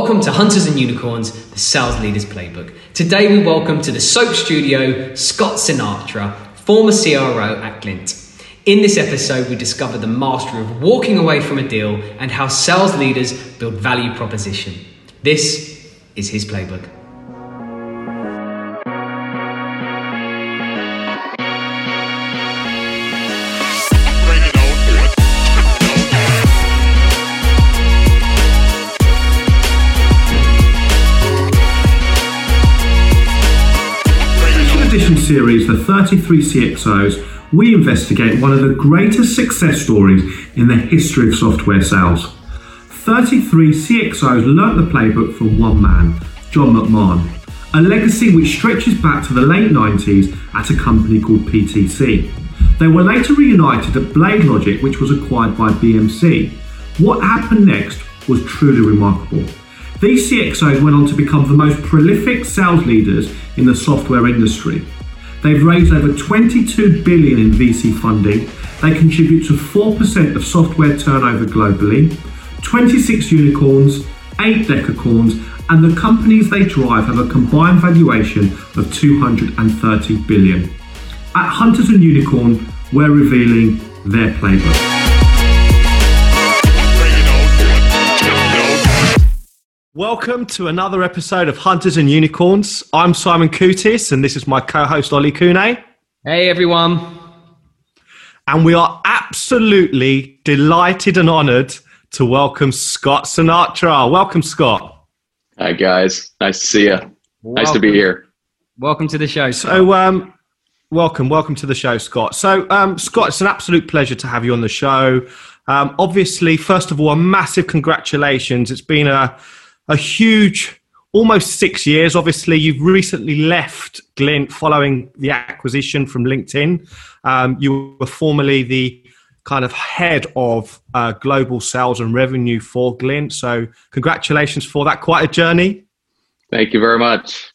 Welcome to Hunters and Unicorns, the Sales Leaders Playbook. Today we welcome to the Soap Studio Scott Sinatra, former CRO at Glint. In this episode, we discover the mastery of walking away from a deal and how sales leaders build value proposition. This is his playbook. Series, The 33 CXOs, we investigate one of the greatest success stories in the history of software sales. 33 CXOs learnt the playbook from one man, John McMahon, a legacy which stretches back to the late 90s at a company called PTC. They were later reunited at BladeLogic, which was acquired by BMC. What happened next was truly remarkable. These CXOs went on to become the most prolific sales leaders in the software industry. They've raised over 22 billion in VC funding. They contribute to 4% of software turnover globally, 26 unicorns, 8 decacorns, and the companies they drive have a combined valuation of 230 billion. At Hunters and Unicorn, we're revealing their playbook. Welcome to another episode of Hunters and Unicorns. I'm Simon Kutis, and this is my co host, Ollie Kune. Hey, everyone. And we are absolutely delighted and honored to welcome Scott Sinatra. Welcome, Scott. Hi, guys. Nice to see you. Welcome. Nice to be here. Welcome to the show. Scott. So, um, welcome, welcome to the show, Scott. So, um, Scott, it's an absolute pleasure to have you on the show. Um, obviously, first of all, a massive congratulations. It's been a a huge almost six years. Obviously, you've recently left Glint following the acquisition from LinkedIn. Um, you were formerly the kind of head of uh, global sales and revenue for Glint. So, congratulations for that. Quite a journey. Thank you very much.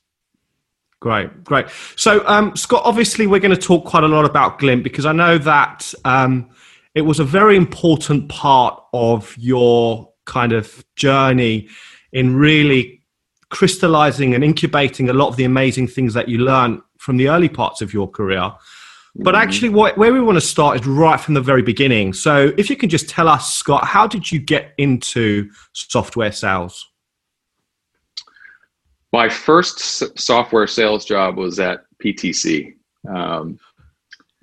Great, great. So, um, Scott, obviously, we're going to talk quite a lot about Glint because I know that um, it was a very important part of your kind of journey in really crystallizing and incubating a lot of the amazing things that you learn from the early parts of your career. But mm-hmm. actually, what, where we want to start is right from the very beginning. So, if you can just tell us, Scott, how did you get into software sales? My first software sales job was at PTC. Um,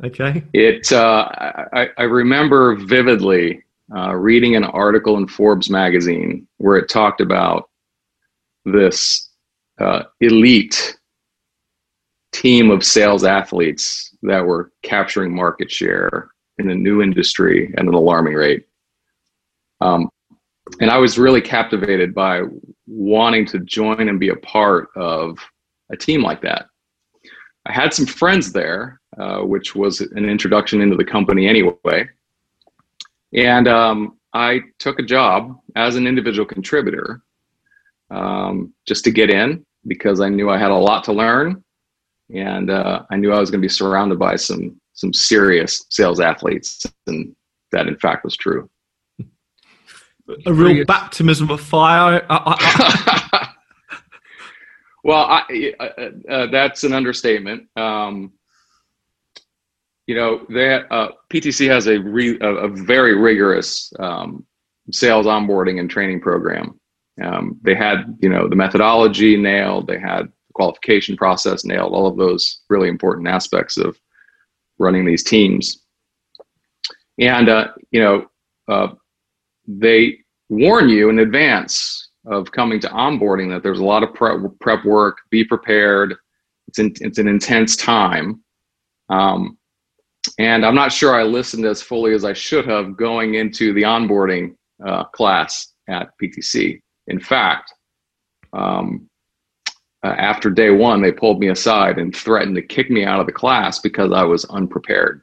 okay. It uh, I, I, remember vividly uh, reading an article in Forbes magazine where it talked about this uh, elite team of sales athletes that were capturing market share in a new industry at an alarming rate. Um, and I was really captivated by wanting to join and be a part of a team like that. I had some friends there, uh, which was an introduction into the company anyway. And um, I took a job as an individual contributor um, just to get in because I knew I had a lot to learn, and uh, I knew I was going to be surrounded by some some serious sales athletes, and that in fact was true. A real baptism of fire. well, I, uh, uh, that's an understatement. Um, you know, that uh, PTC has a, re, a, a very rigorous um, sales onboarding and training program. Um, they had, you know, the methodology nailed. They had the qualification process nailed. All of those really important aspects of running these teams. And uh, you know, uh, they warn you in advance of coming to onboarding that there's a lot of prep, prep work. Be prepared. It's in, it's an intense time. Um, and I'm not sure I listened as fully as I should have going into the onboarding uh, class at PTC. In fact, um, uh, after day one, they pulled me aside and threatened to kick me out of the class because I was unprepared.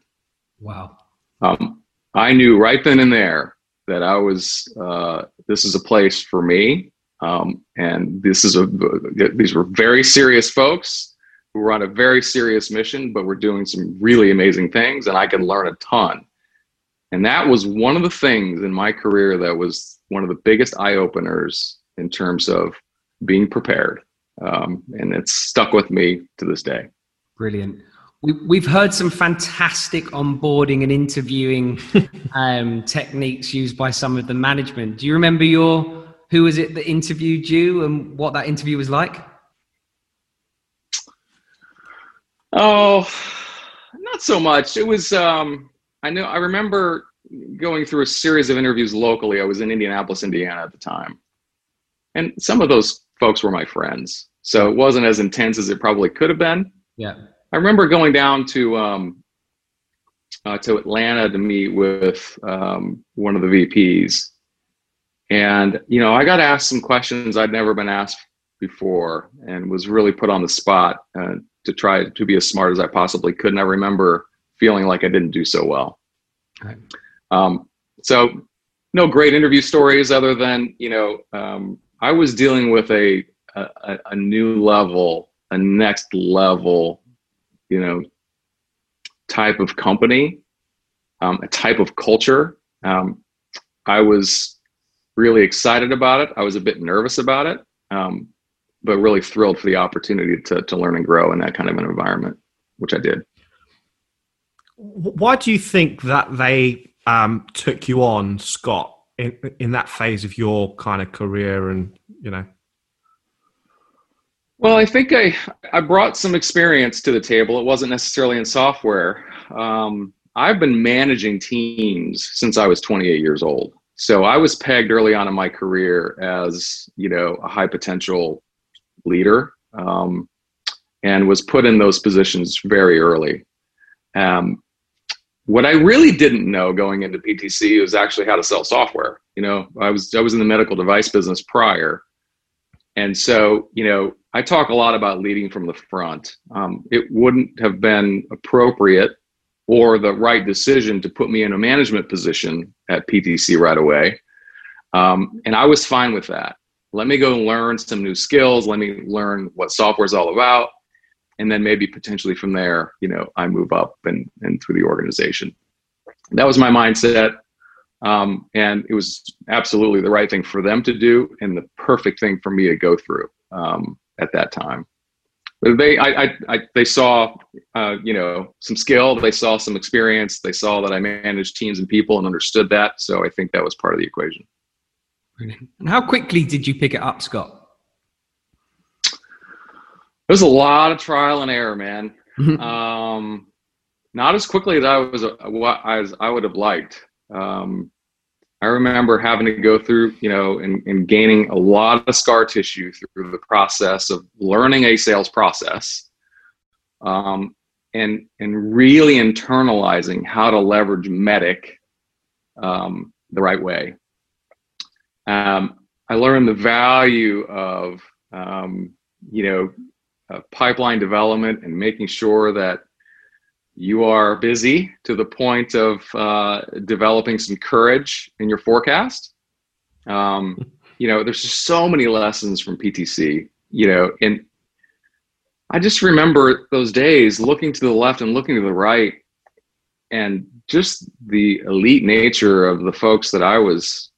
Wow. Um, I knew right then and there that I was, uh, this is a place for me. Um, and this is a, these were very serious folks we're on a very serious mission, but we're doing some really amazing things, and I can learn a ton. And that was one of the things in my career that was one of the biggest eye openers in terms of being prepared. Um, and it's stuck with me to this day. Brilliant. We, we've heard some fantastic onboarding and interviewing um, techniques used by some of the management. Do you remember your who was it that interviewed you and what that interview was like? Oh, not so much. It was. Um, I know. I remember going through a series of interviews locally. I was in Indianapolis, Indiana at the time, and some of those folks were my friends. So it wasn't as intense as it probably could have been. Yeah. I remember going down to um, uh, to Atlanta to meet with um, one of the VPs, and you know I got asked some questions I'd never been asked before, and was really put on the spot uh, to try to be as smart as I possibly could. And I remember feeling like I didn't do so well. Right. Um, so no great interview stories other than you know um, I was dealing with a, a a new level, a next level you know, type of company, um, a type of culture. Um, I was really excited about it. I was a bit nervous about it, um, but really thrilled for the opportunity to, to learn and grow in that kind of an environment, which I did. Why do you think that they um, took you on, Scott, in, in that phase of your kind of career and, you know, well, I think I, I brought some experience to the table. It wasn't necessarily in software. Um, I've been managing teams since I was 28 years old. So I was pegged early on in my career as, you know, a high potential leader um, and was put in those positions very early. Um, what I really didn't know going into PTC was actually how to sell software. You know, I was I was in the medical device business prior, and so you know I talk a lot about leading from the front. Um, it wouldn't have been appropriate or the right decision to put me in a management position at PTC right away. Um, and I was fine with that. Let me go learn some new skills. Let me learn what software is all about. And then maybe potentially from there, you know, I move up and, and through the organization. That was my mindset. Um, and it was absolutely the right thing for them to do and the perfect thing for me to go through. Um, at that time. But they, I, I, I they saw, uh, you know, some skill. They saw some experience. They saw that I managed teams and people and understood that. So I think that was part of the equation. And how quickly did you pick it up, Scott? There was a lot of trial and error, man. um, not as quickly as I was uh, as I would have liked. Um, I remember having to go through, you know, and, and gaining a lot of scar tissue through the process of learning a sales process, um, and and really internalizing how to leverage MEDDIC um, the right way. Um, I learned the value of, um, you know, uh, pipeline development and making sure that you are busy to the point of uh, developing some courage in your forecast. Um, you know, there's just so many lessons from PTC, you know, and I just remember those days looking to the left and looking to the right and just the elite nature of the folks that I was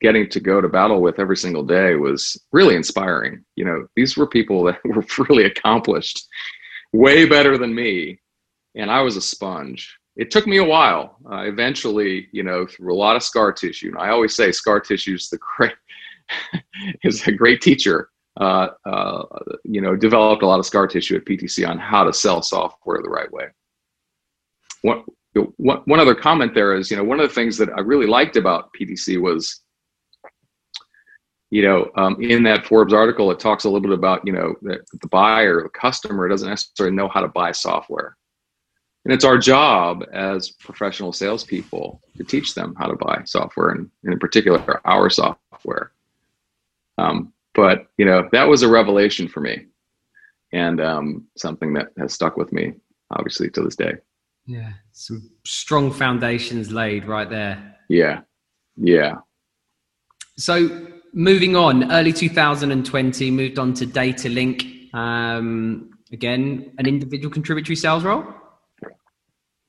getting to go to battle with every single day was really inspiring. You know, these were people that were really accomplished, way better than me and I was a sponge. It took me a while. Uh, eventually, you know, through a lot of scar tissue. And I always say scar tissue is the great is a great teacher. Uh, uh, you know, developed a lot of scar tissue at PTC on how to sell software the right way. One, one other comment there is, you know, one of the things that I really liked about PTC was, you know, um, in that Forbes article, it talks a little bit about, you know, that the buyer, the customer doesn't necessarily know how to buy software. And it's our job as professional salespeople to teach them how to buy software, and, in particular, our software. Um, but you know, that was a revelation for me, and um, something that has stuck with me, obviously, to this day. Yeah, some strong foundations laid right there. Yeah, yeah. So moving on, early 2020, moved on to DataLink. Um, again, an individual contributory sales role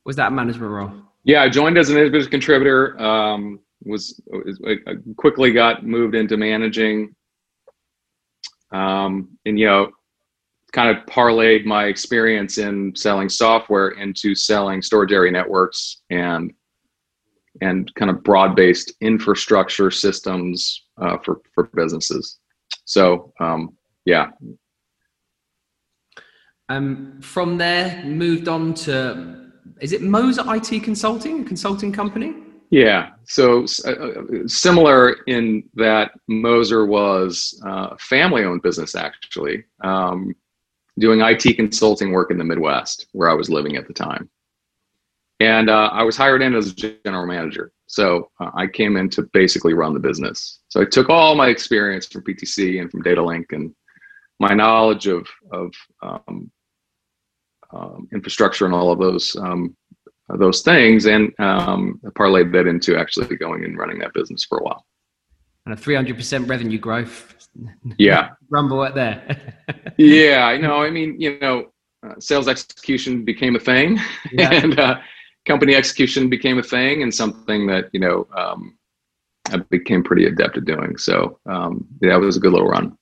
was that a management role? Yeah, I joined as an individual contributor. Um, was, was quickly got moved into managing. um, and you know, kind of parlayed my experience in selling software into selling storage area networks and and kind of broad-based infrastructure systems uh, for for businesses. So um, yeah. Um, from there, moved on to is it Moser IT Consulting, a consulting company? Yeah. So uh, uh, similar in that Moser was uh, a family-owned business actually, um, doing IT consulting work in the Midwest where I was living at the time, and uh, I was hired in as a general manager. So uh, I came in to basically run the business. So I took all my experience from PTC and from DataLink and my knowledge of of um, um, infrastructure and all of those um, those things, and um, parlayed that into actually going and running that business for a while. And a three hundred percent revenue growth. Yeah, rumble right there. yeah, I know. I mean, you know, uh, sales execution became a thing, yeah. and uh, company execution became a thing and something that you know um, I became pretty adept at doing. So um, yeah, it was a good little run.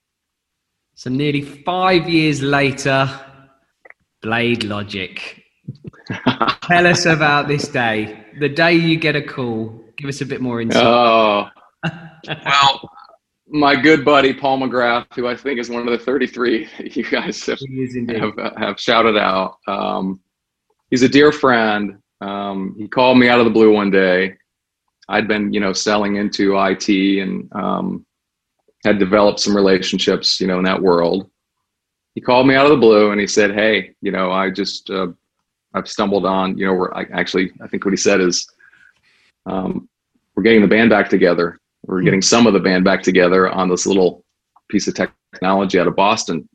So nearly five years later, Blade Logic. Tell us about this day, the day you get a call. Give us a bit more insight. Oh, well, my good buddy Paul McGrath, who I think is one of the 33 you guys have, have, have, shouted out. Um, he's a dear friend. Um, he called me out of the blue one day. I'd been, you know, selling into IT and um, had developed some relationships, you know, in that world. He called me out of the blue and he said, "Hey, you know, I just uh, I've stumbled on, you know, we're I, actually I think what he said is um, we're getting the band back together. We're hmm. getting some of the band back together on this little piece of technology out of Boston."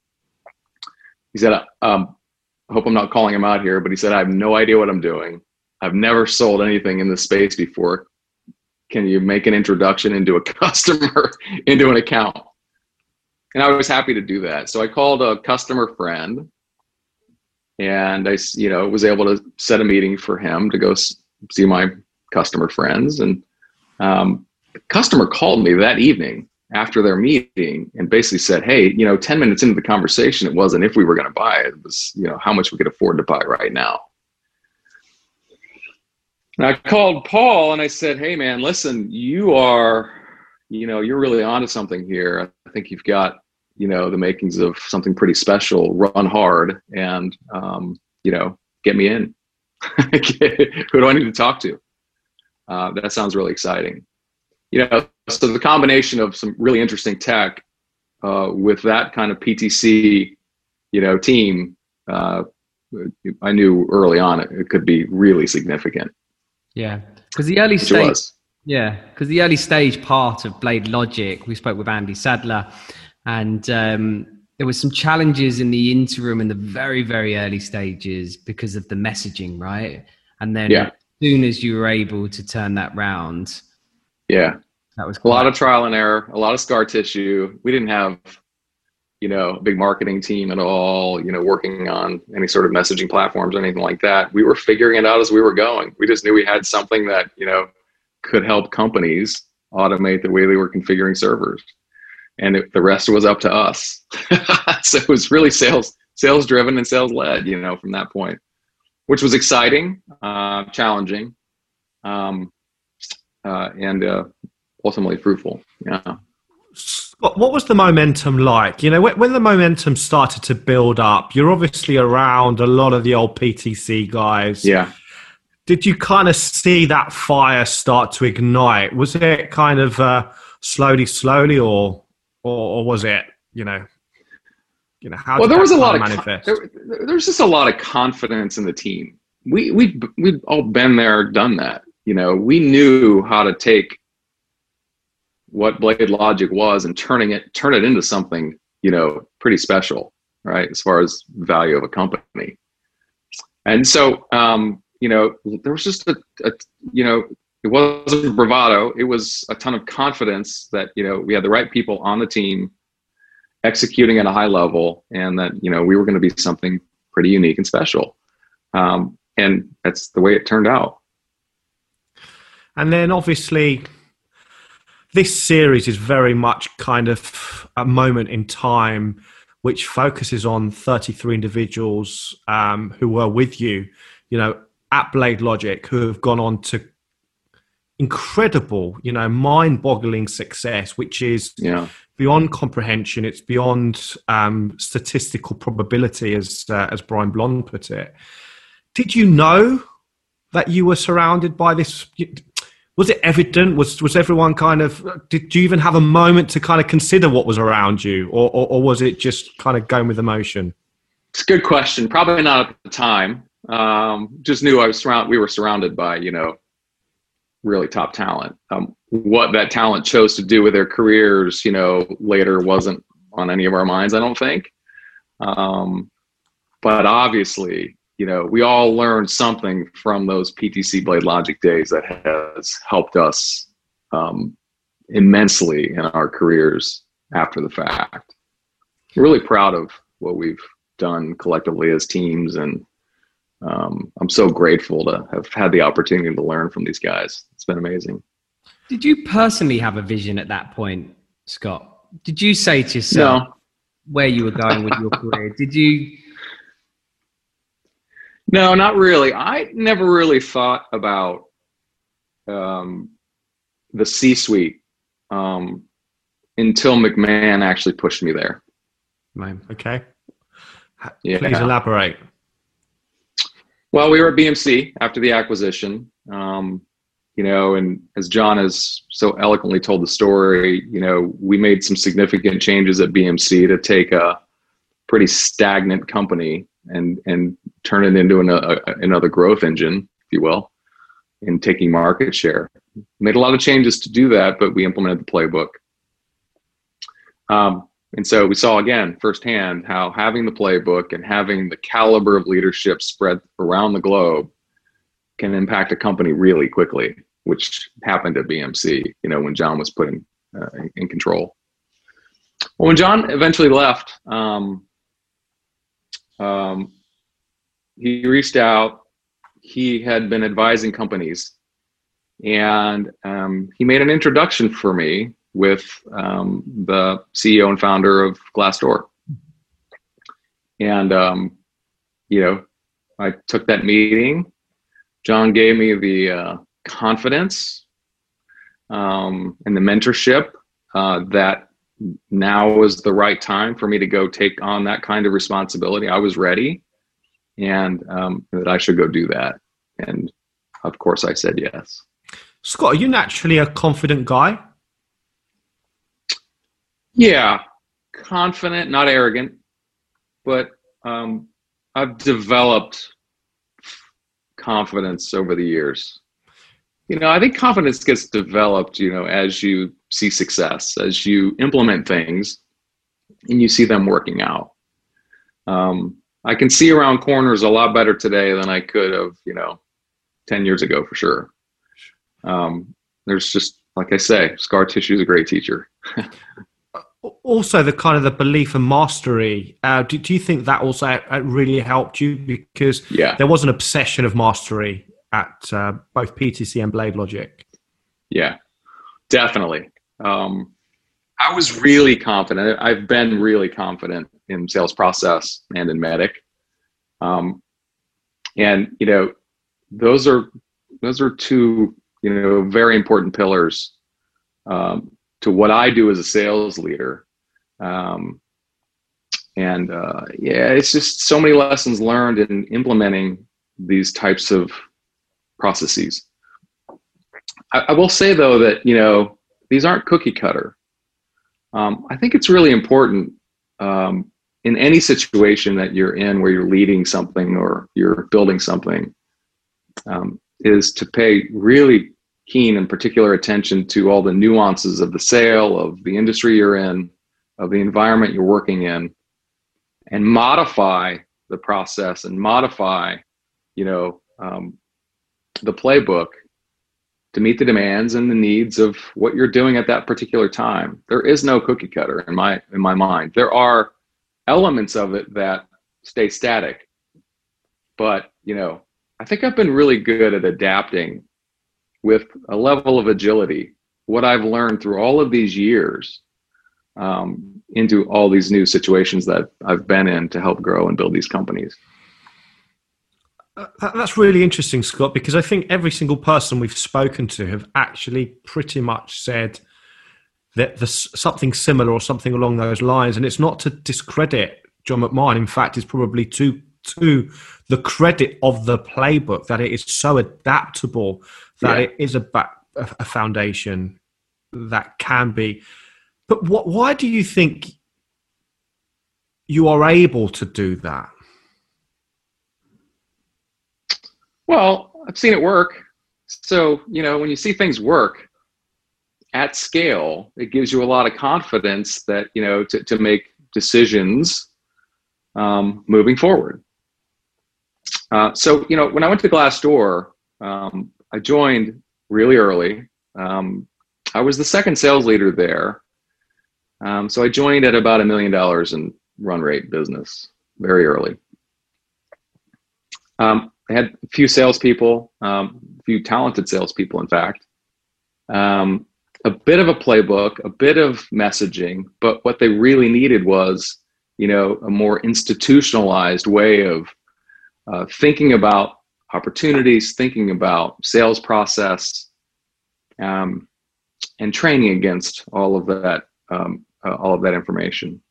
He said, um, "I hope I'm not calling him out here, but he said I have no idea what I'm doing. I've never sold anything in this space before. Can you make an introduction into a customer, into an account? And I was happy to do that. So I called a customer friend and I, you know, was able to set a meeting for him to go see my customer friends. And um, the customer called me that evening after their meeting and basically said, Hey, you know, 10 minutes into the conversation, it wasn't if we were going to buy it, it was, you know, how much we could afford to buy right now. And I called Paul and I said, "Hey, man, listen, you are, you know, you're really onto something here. I think you've got, you know, the makings of something pretty special. Run hard, and um, you know, get me in. Who do I need to talk to? Uh, that sounds really exciting. You know, so the combination of some really interesting tech uh, with that kind of PTC, you know, team, uh, I knew early on it, it could be really significant. Yeah, because the early stage. Yeah, because the early stage part of Blade Logic, we spoke with Andy Sadler, and um, there was some challenges in the interim in the very very early stages because of the messaging, right? And then yeah. as soon as you were able to turn that round, yeah, that was a lot of trial and error, a lot of scar tissue. We didn't have you know, big marketing team at all, you know, working on any sort of messaging platforms or anything like that. We were figuring it out as we were going. We just knew we had something that, you know, could help companies automate the way they were configuring servers. And it, the rest was up to us. so it was really sales, sales driven and sales led, you know, from that point, which was exciting, uh, challenging, um, uh, and uh, ultimately fruitful. Yeah. What was the momentum like? You know, when the momentum started to build up, you're obviously around a lot of the old PTC guys. Yeah. Did you kind of see that fire start to ignite? Was it kind of uh, slowly, slowly, or, or, or was it, you know, you know, how? Well, there was a lot of manifest? Con- there, there was just a lot of confidence in the team. We we we'd all been there, done that. You know, we knew how to take what Blade Logic was and turning it turn it into something you know pretty special, right? As far as value of a company, and so um, you know there was just a, a you know it wasn't bravado. It was a ton of confidence that you know we had the right people on the team executing at a high level, and that you know we were going to be something pretty unique and special. Um, and that's the way it turned out. And then obviously this series is very much kind of a moment in time which focuses on 33 individuals um, who were with you, you know, at Blade Logic, who have gone on to incredible, you know, mind-boggling success, which is Yeah. beyond comprehension. It's beyond um, statistical probability, as uh, as Brian Blond put it. Did you know that you were surrounded by this? Was it evident? Was was everyone kind of? Did you even have a moment to kind of consider what was around you, or or, or was it just kind of going with emotion? It's a good question. Probably not at the time. Um, just knew I was surrounded. We were surrounded by you know really top talent. Um, what that talent chose to do with their careers, you know, later wasn't on any of our minds. I don't think. Um, but obviously, you know, we all learned something from those PTC Blade Logic days that has helped us um, immensely in our careers after the fact. Really proud of what we've done collectively as teams and um, I'm so grateful to have had the opportunity to learn from these guys. It's been amazing. Did you personally have a vision at that point, Scott? Did you say to yourself No, where you were going with your career? Did you? No, not really. I never really thought about um, the C-suite um, until McMahon actually pushed me there. Okay, Yeah. please elaborate. Well, we were at BMC after the acquisition, um, you know, and as John has so eloquently told the story, you know, we made some significant changes at BMC to take a pretty stagnant company and and turn it into an, a, another growth engine, if you will, in taking market share. Made a lot of changes to do that, but we implemented the playbook. Um, and so we saw again firsthand how having the playbook and having the caliber of leadership spread around the globe can impact a company really quickly, which happened at BMC, you know, when John was put in, uh, in, in control. Well, when John eventually left, um, um, he reached out. He had been advising companies, and um, he made an introduction for me with um, the CEO and founder of Glassdoor. And, um, you know, I took that meeting. John gave me the uh, confidence um, and the mentorship uh, that now was the right time for me to go take on that kind of responsibility. I was ready and um, that I should go do that. And of course, I said yes. Scott, are you naturally a confident guy? Yeah, confident, not arrogant, but um, I've developed confidence over the years. You know, I think confidence gets developed, you know, as you see success, as you implement things and you see them working out. Um, I can see around corners a lot better today than I could have, you know, 10 years ago for sure. Um, there's just, like I say, scar tissue is a great teacher. also the kind of the belief and mastery uh, do, do you think that also uh, really helped you because Yeah. there was an obsession of mastery at uh, both ptc and blade logic Yeah, definitely. Um, I was really confident. I've been really confident in sales process and in MEDDIC. Um, and you know, those are those are two you know very important pillars um, to what I do as a sales leader. Um, and uh, yeah, it's just so many lessons learned in implementing these types of processes. I, I will say though that you know these aren't cookie cutter. Um, I think it's really important um, in any situation that you're in where you're leading something or you're building something um, is to pay really keen and particular attention to all the nuances of the sale, of the industry you're in, of the environment you're working in, and modify the process and modify, you know, um, the playbook to meet the demands and the needs of what you're doing at that particular time. There is no cookie cutter in my in my mind. There are elements of it that stay static. But, you know, I think I've been really good at adapting with a level of agility what I've learned through all of these years um, into all these new situations that I've been in to help grow and build these companies. That's really interesting, Scott, because I think every single person we've spoken to have actually pretty much said that there's something similar or something along those lines. And it's not to discredit John McMahon. In fact, it's probably to to the credit of the playbook that it is so adaptable that yeah. it is a back, a foundation that can be. But what? Why do you think you are able to do that? Well, I've seen it work. So, you know, when you see things work at scale, it gives you a lot of confidence that, you know, to, to make decisions um, moving forward. Uh, so, you know, when I went to the Glassdoor, um, I joined really early. Um, I was the second sales leader there. Um, so I joined at about a million dollars in run rate business very early. Um, I had a few salespeople, um, a few talented salespeople, in fact. Um, a bit of a playbook, a bit of messaging, but what they really needed was, you know, a more institutionalized way of uh, thinking about opportunities, thinking about sales process, um, and training against all of that, um, uh, all of that information.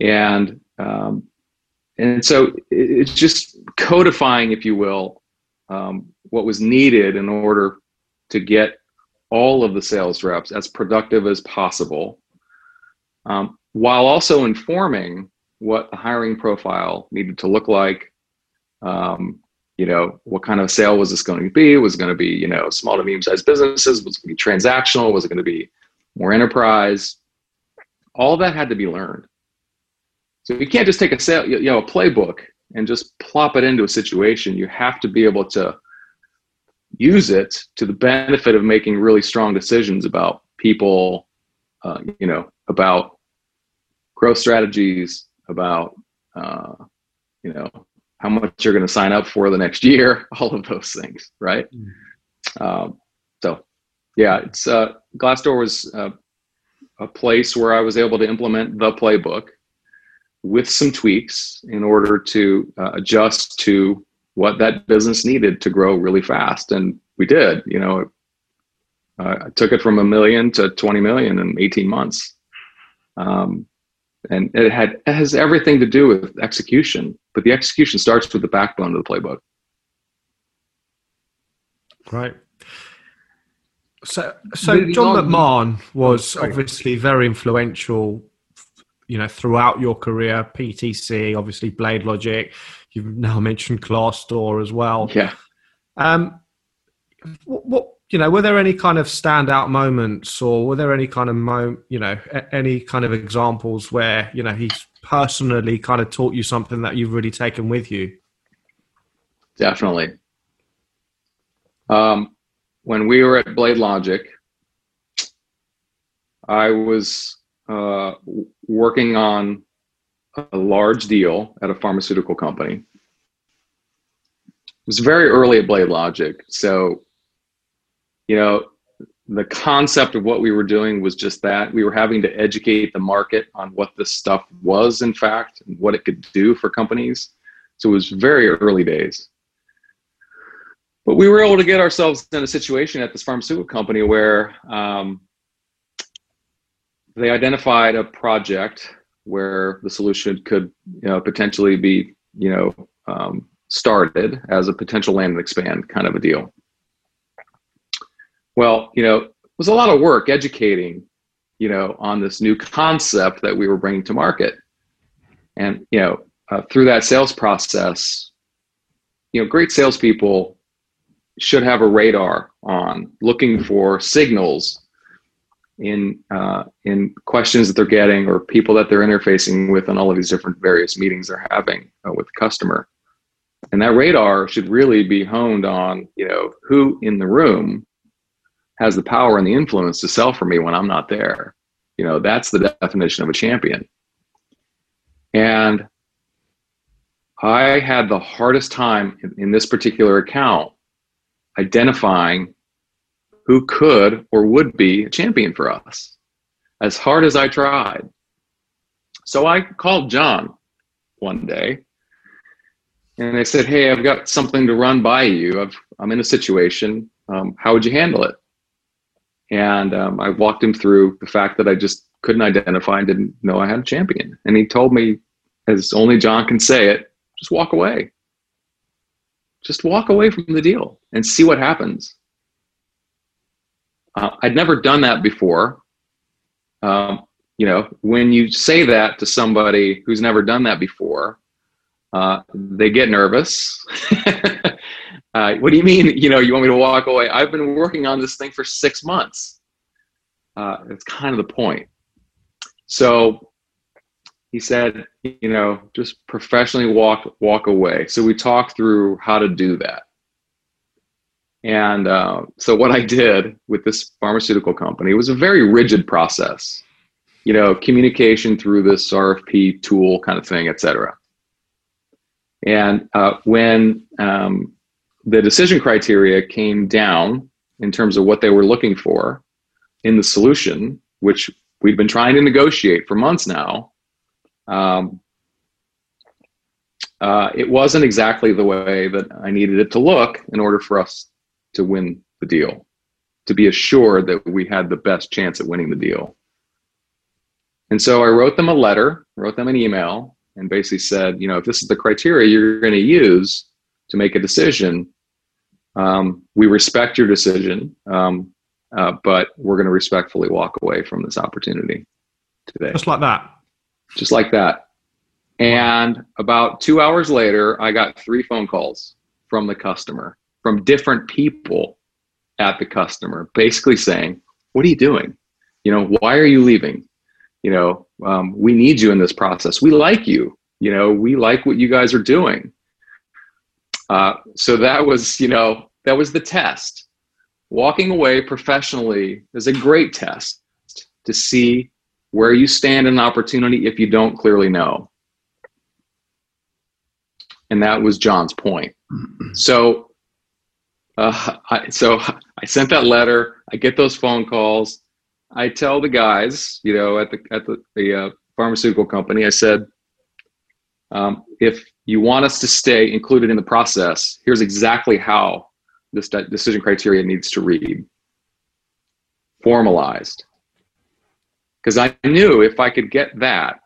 And um, and so it's just codifying, if you will, um, what was needed in order to get all of the sales reps as productive as possible, um, while also informing what the hiring profile needed to look like. Um, you know, what kind of sale was this going to be? Was it going to be, you know, small to medium sized businesses? Was it going to be transactional? Was it going to be more enterprise? All that had to be learned. So you can't just take a sale, you know, a playbook and just plop it into a situation. You have to be able to use it to the benefit of making really strong decisions about people, uh, you know, about growth strategies, about, uh, you know, how much you're going to sign up for the next year, all of those things, right? Mm. Um, so, yeah, it's uh, Glassdoor was uh, a place where I was able to implement the playbook with some tweaks in order to uh, adjust to what that business needed to grow really fast. And we did, you know, uh, I took it from a million to 20 million in 18 months. Um, and it had it has everything to do with execution, but the execution starts with the backbone of the playbook. Right. So, so John McMahon was obviously very influential you know throughout your career ptc obviously blade logic you've now mentioned Glassdoor as well. Yeah. Um what, what, you know were there any kind of standout moments or were there any kind of mo you know any kind of examples where you know he's personally kind of taught you something that you've really taken with you? Definitely. Um when we were at blade logic i was uh, working on a large deal at a pharmaceutical company. It was very early at Blade Logic. So, you know, the concept of what we were doing was just that we were having to educate the market on what this stuff was, in fact, and what it could do for companies. So it was very early days. But we were able to get ourselves in a situation at this pharmaceutical company where um, they identified a project where the solution could you know, potentially be you know um, started as a potential land and expand kind of a deal. Well, you know, it was a lot of work educating, you know, on this new concept that we were bringing to market, and you know, uh, through that sales process, you know, great salespeople should have a radar on looking for signals in uh, in questions that they're getting or people that they're interfacing with on all of these different various meetings they're having uh, with the customer. And that radar should really be honed on you know who in the room has the power and the influence to sell for me when i'm not there. You know that's the definition of a champion. And i had the hardest time in, in this particular account identifying who could or would be a champion for us, as hard as I tried. So I called John one day and I said, Hey, I've got something to run by you. I've, I'm in a situation. Um, how would you handle it? And um, I walked him through the fact that I just couldn't identify and didn't know I had a champion. And he told me, as only John can say it, just walk away. Just walk away from the deal and see what happens. Uh, I'd never done that before. Um, you know, when you say that to somebody who's never done that before, uh, they get nervous. uh, what do you mean? You know, you want me to walk away? I've been working on this thing for six months. Uh, it's kind of the point. So he said, you know, just professionally walk walk away. So we talked through how to do that. And uh, so what I did with this pharmaceutical company was a very rigid process, you know, communication through this RFP tool kind of thing, et cetera. And uh, when um, the decision criteria came down in terms of what they were looking for in the solution, which we've been trying to negotiate for months now, um, uh, it wasn't exactly the way that I needed it to look in order for us to win the deal, to be assured that we had the best chance at winning the deal. And so I wrote them a letter, wrote them an email, and basically said, you know, if this is the criteria you're going to use to make a decision, um, we respect your decision, um, uh, but we're going to respectfully walk away from this opportunity today. Just like that. Just like that. And about two hours later, I got three phone calls from the customer, from different people at the customer, basically saying, What are you doing? You know, why are you leaving? You know, um, we need you in this process. We like you. You know, we like what you guys are doing. Uh, so that was, you know, that was the test. Walking away professionally is a great test to see where you stand in an opportunity if you don't clearly know. And that was John's point. So, uh, I, so I sent that letter. I get those phone calls. I tell the guys, you know, at the at the, the uh, pharmaceutical company, I said, um, if you want us to stay included in the process, here's exactly how this decision criteria needs to read. Formalized. Because I knew if I could get that,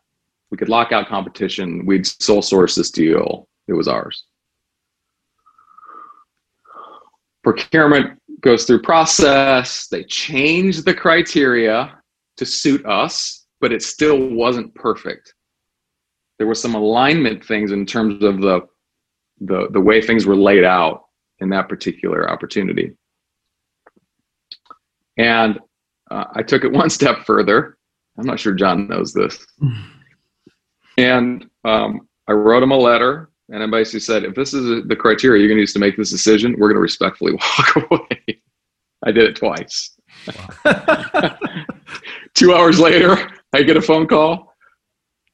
we could lock out competition. We'd sole source this deal. It was ours. Procurement goes through process. They changed the criteria to suit us, but it still wasn't perfect. There were some alignment things in terms of the the, the way things were laid out in that particular opportunity. And uh, I took it one step further. I'm not sure John knows this. and um, I wrote him a letter and I basically said, if this is the criteria you're going to use to make this decision, we're going to respectfully walk away. I did it twice. Wow. Two hours later, I get a phone call.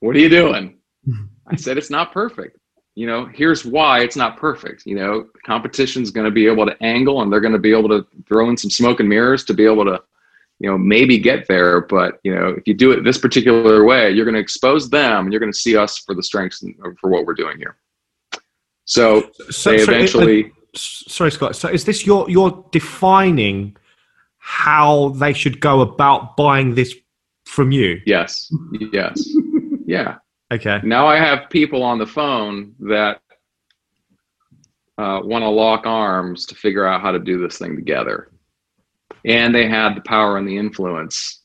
What are you doing? Hmm. I said, it's not perfect. You know, here's why it's not perfect. You know, competition's going to be able to angle and they're going to be able to throw in some smoke and mirrors to be able to, you know, maybe get there. But, you know, if you do it this particular way, you're going to expose them and you're going to see us for the strengths and for what we're doing here. So, so they eventually. So, uh, sorry, Scott. So is this your you're defining how they should go about buying this from you? Yes. Yes. yeah. Okay. Now I have people on the phone that uh, want to lock arms to figure out how to do this thing together, and they had the power and the influence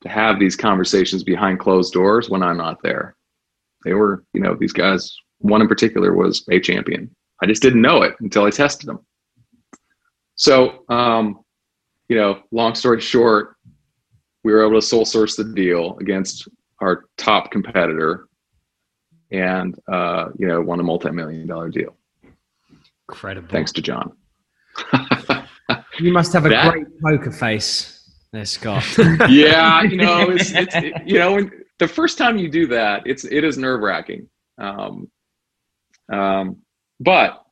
to have these conversations behind closed doors when I'm not there. They were, you know, these guys one in particular was a champion. I just didn't know it until I tested them. So, um, you know, long story short, we were able to sole source the deal against our top competitor and, uh, you know, won a multi-million dollar deal. Incredible. Thanks to John. you must have a that, great poker face there, Scott. yeah. You know, it's, it's it, you know, when, the first time you do that, it's, it is nerve wracking. Um, um, but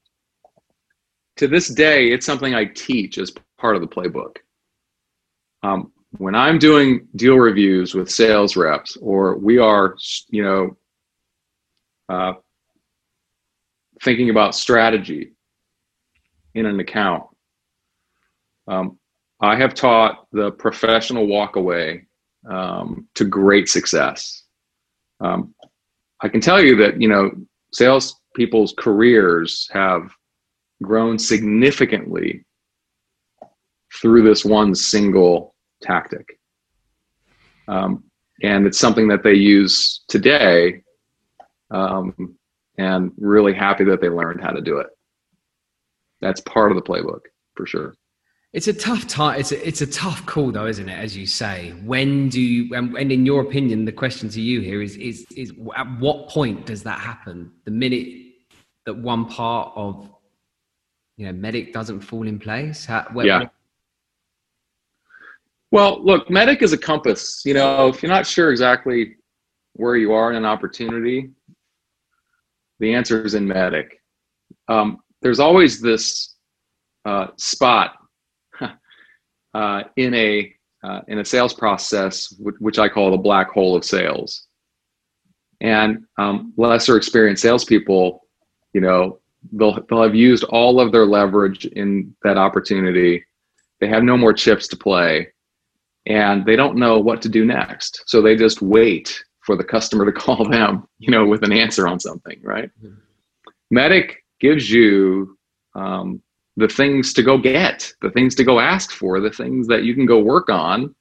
to this day, it's something I teach as part of the playbook. Um, when I'm doing deal reviews with sales reps, or we are, you know, uh, thinking about strategy in an account, um, I have taught the professional walkaway um, to great success. Um, I can tell you that you know sales people's careers have grown significantly through this one single tactic. Um, and it's something that they use today um, and really happy that they learned how to do it. That's part of the playbook for sure. It's a tough time. It's a, it's a tough call, though, isn't it? As you say, when do you, and, and in your opinion, the question to you here is, is, is at what point does that happen? The minute that one part of, you know, MEDDIC doesn't fall in place? How, where, yeah. Well, look, MEDDIC is a compass. You know, if you're not sure exactly where you are in an opportunity, the answer is in MEDDIC. Um, there's always this uh, spot uh, in a uh, in a sales process, which, which, I call the black hole of sales. And um, lesser experienced salespeople, you know, they'll they'll have used all of their leverage in that opportunity. They have no more chips to play, and they don't know what to do next. So they just wait for the customer to call them, you know, with an answer on something, right? Mm-hmm. MEDDIC gives you um, the things to go get, the things to go ask for, the things that you can go work on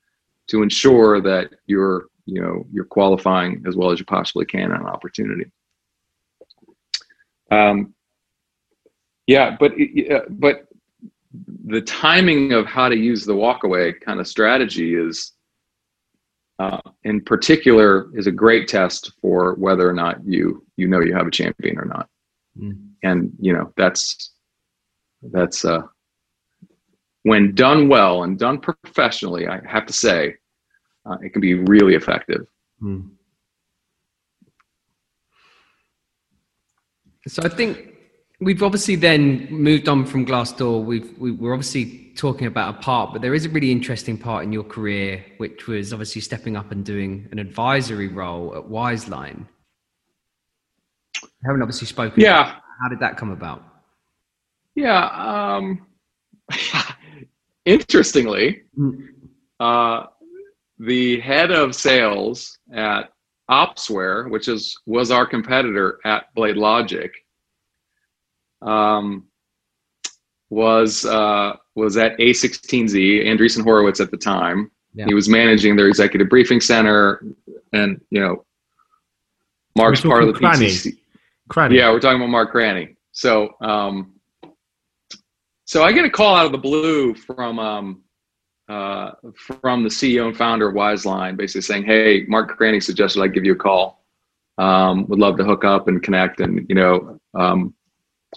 to ensure that you're, you know, you're qualifying as well as you possibly can on an opportunity. Um, yeah, but but the timing of how to use the walkaway kind of strategy is, uh, in particular, is a great test for whether or not you you know you have a champion or not. Mm. And you know that's that's uh, when done well and done professionally. I have to say, uh, it can be really effective. Hmm. So I think we've obviously then moved on from Glassdoor. We've we, we're obviously talking about a part, but there is a really interesting part in your career, which was obviously stepping up and doing an advisory role at Wizeline. I haven't obviously spoken. Yeah. How did that come about? Yeah. Um, interestingly, mm. uh, the head of sales at Opsware, which is was our competitor at BladeLogic, um, was uh, was at A16Z, Andreessen Horowitz at the time. Yeah. He was managing their executive briefing center, and you know, Mark's part of the Cranney. PTC. Cranney. Yeah, we're talking about Mark Cranney. So um, so I get a call out of the blue from um, uh, from the CEO and founder of Wizeline, basically saying, "Hey, Mark Cranney suggested I give you a call. Um, would love to hook up and connect. And you know, um,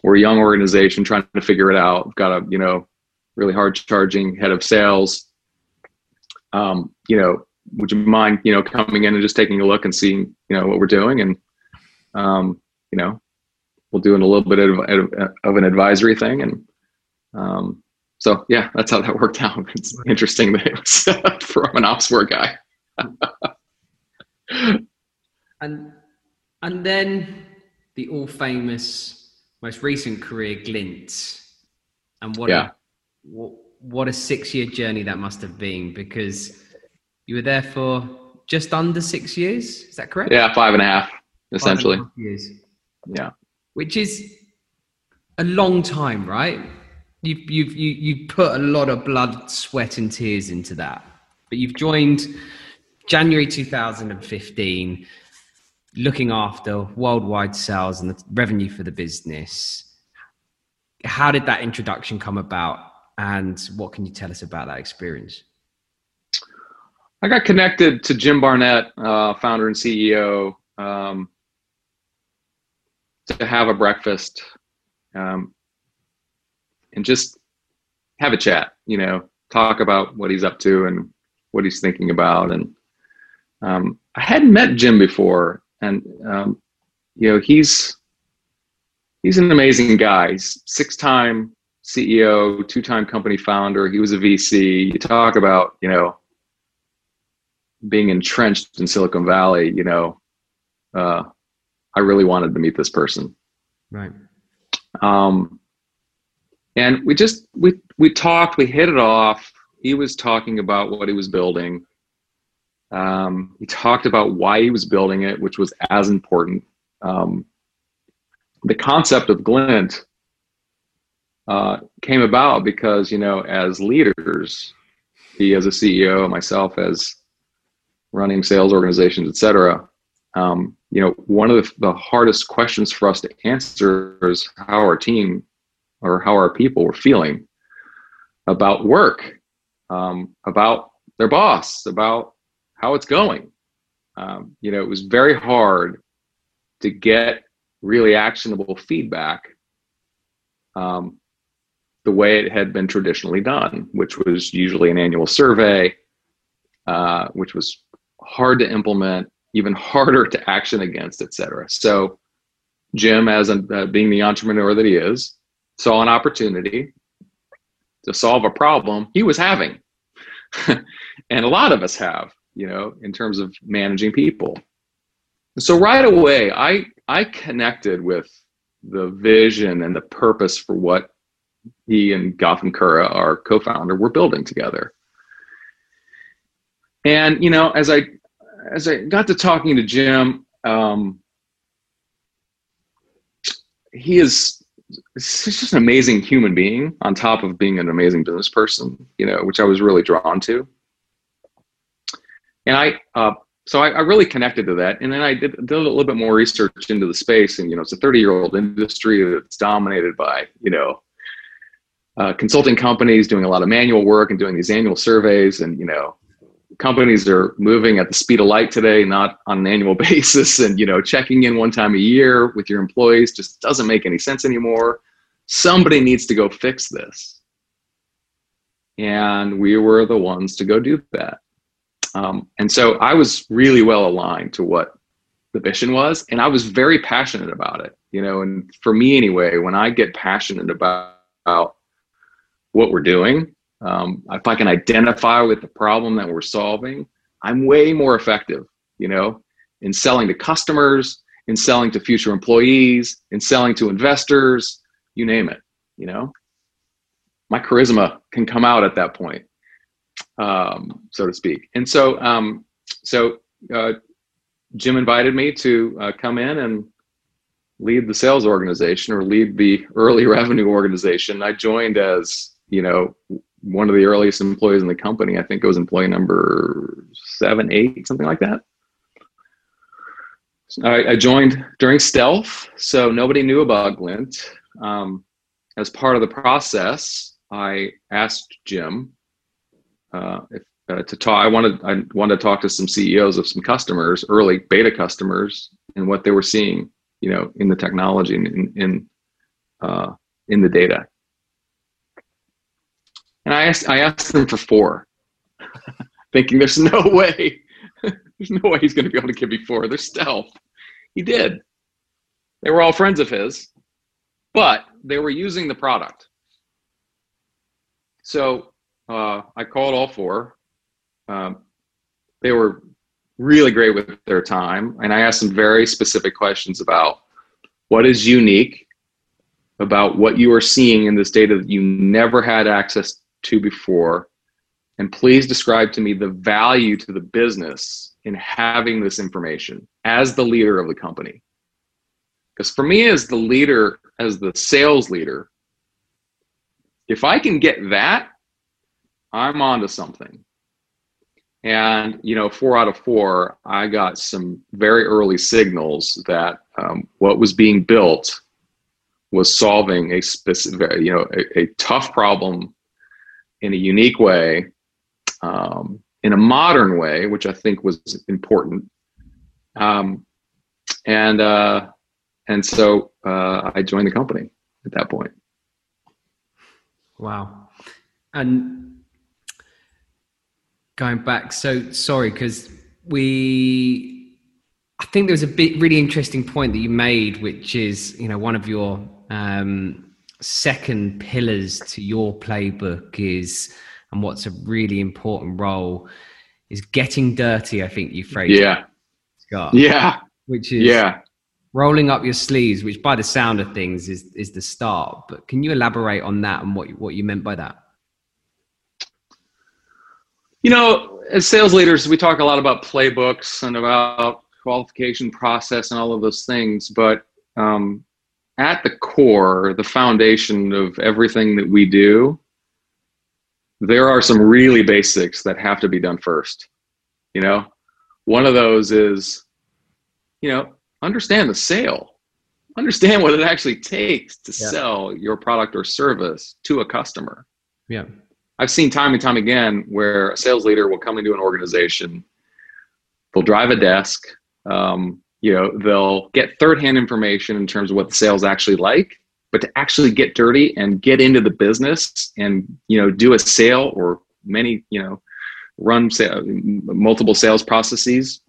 we're a young organization trying to figure it out. We've got a you know really hard charging head of sales. Um, you know, would you mind you know coming in and just taking a look and seeing you know what we're doing and um, you know we'll do a little bit of, of an advisory thing and um, so yeah, that's how that worked out. It's interesting that it was from an Opsware guy. and and then the all famous, most recent career, Glint, and what yeah. a, what, what a six year journey that must have been because you were there for just under six years. Is that correct? Yeah, five and a half, essentially. A half years. Yeah, which is a long time, right? You've you've you, you put a lot of blood, sweat, and tears into that. But you've joined January 2015, looking after worldwide sales and the revenue for the business. How did that introduction come about, and what can you tell us about that experience? I got connected to Jim Barnett, uh, founder and CEO, um, to have a breakfast. Um, and just have a chat, you know, talk about what he's up to and what he's thinking about. And um, I hadn't met Jim before, and um, you know, he's he's an amazing guy. He's six-time CEO, two-time company founder. He was a VC. You talk about, you know, being entrenched in Silicon Valley. You know, uh, I really wanted to meet this person. Right. Um, and we just we we talked. We hit it off. He was talking about what he was building. Um, he talked about why he was building it, which was as important. Um, the concept of Glint uh, came about because you know, as leaders, he as a CEO, myself as running sales organizations, etc. Um, you know, one of the, the hardest questions for us to answer is how our team or how our people were feeling about work, um, about their boss, about how it's going. Um, you know, it was very hard to get really actionable feedback um, the way it had been traditionally done, which was usually an annual survey, uh, which was hard to implement, even harder to action against, et cetera. So Jim, as uh, being the entrepreneur that he is, saw an opportunity to solve a problem he was having. and a lot of us have, you know, in terms of managing people. So right away, I I connected with the vision and the purpose for what he and Goutham Kurra, our co-founder, were building together. And you know, as I as I got to talking to Jim, um, he is he's just an amazing human being on top of being an amazing business person, you know, which I was really drawn to. And I, uh, so I, I, really connected to that. And then I did, did a little bit more research into the space. And, you know, it's a 30 year old industry that's dominated by, you know, uh, consulting companies doing a lot of manual work and doing these annual surveys. And, you know, companies are moving at the speed of light today, not on an annual basis. And, you know, checking in one time a year with your employees just doesn't make any sense anymore. Somebody needs to go fix this. And we were the ones to go do that. Um, and so I was really well aligned to what the mission was, and I was very passionate about it. You know, and for me anyway, when I get passionate about, about what we're doing, um, if I can identify with the problem that we're solving, I'm way more effective, you know, in selling to customers, in selling to future employees, in selling to investors, you name it, you know. My charisma can come out at that point, um, so to speak. And so, um, so uh, Jim invited me to uh, come in and lead the sales organization or lead the early revenue organization. I joined as you know one of the earliest employees in the company. I think it was employee number seven, eight, something like that. I, I joined during stealth, so nobody knew about Glint. Um, as part of the process, I asked Jim uh, if, uh, to talk. I wanted I wanted to talk to some CEOs of some customers, early beta customers, and what they were seeing, you know, in the technology and in in, uh, in the data. And I asked, I asked them for four, thinking there's no way, there's no way he's going to be able to give me four. They're stealth. He did. They were all friends of his, but they were using the product. So uh, I called all four. Um, they were really great with their time, and I asked them very specific questions about what is unique about what you are seeing in this data that you never had access to before. And please describe to me the value to the business in having this information as the leader of the company. Because for me, as the leader, as the sales leader, if I can get that, I'm onto something. And, you know, four out of four, I got some very early signals that um, what was being built was solving a specific, you know, a, a tough problem in a unique way, um, in a modern way, which I think was important. Um, and uh, and so uh, I joined the company at that point. Wow, and going back, so sorry because we. I think there was a bit really interesting point that you made, which is you know one of your um, second pillars to your playbook is, and what's a really important role is getting dirty. I think you phrased. Yeah. It, Scott. Yeah. Which is yeah. rolling up your sleeves, which by the sound of things is is the start. But can you elaborate on that and what what you meant by that? You know, as sales leaders, we talk a lot about playbooks and about qualification process and all of those things, but um, at the core, the foundation of everything that we do, there are some really basics that have to be done first. You know, one of those is, you know, understand the sale, understand what it actually takes to yeah. sell your product or service to a customer. Yeah. I've seen time and time again where a sales leader will come into an organization, they'll drive a desk, um, you know they'll get third hand information in terms of what the sales actually like but to actually get dirty and get into the business and you know do a sale or many you know run sale, multiple sales processes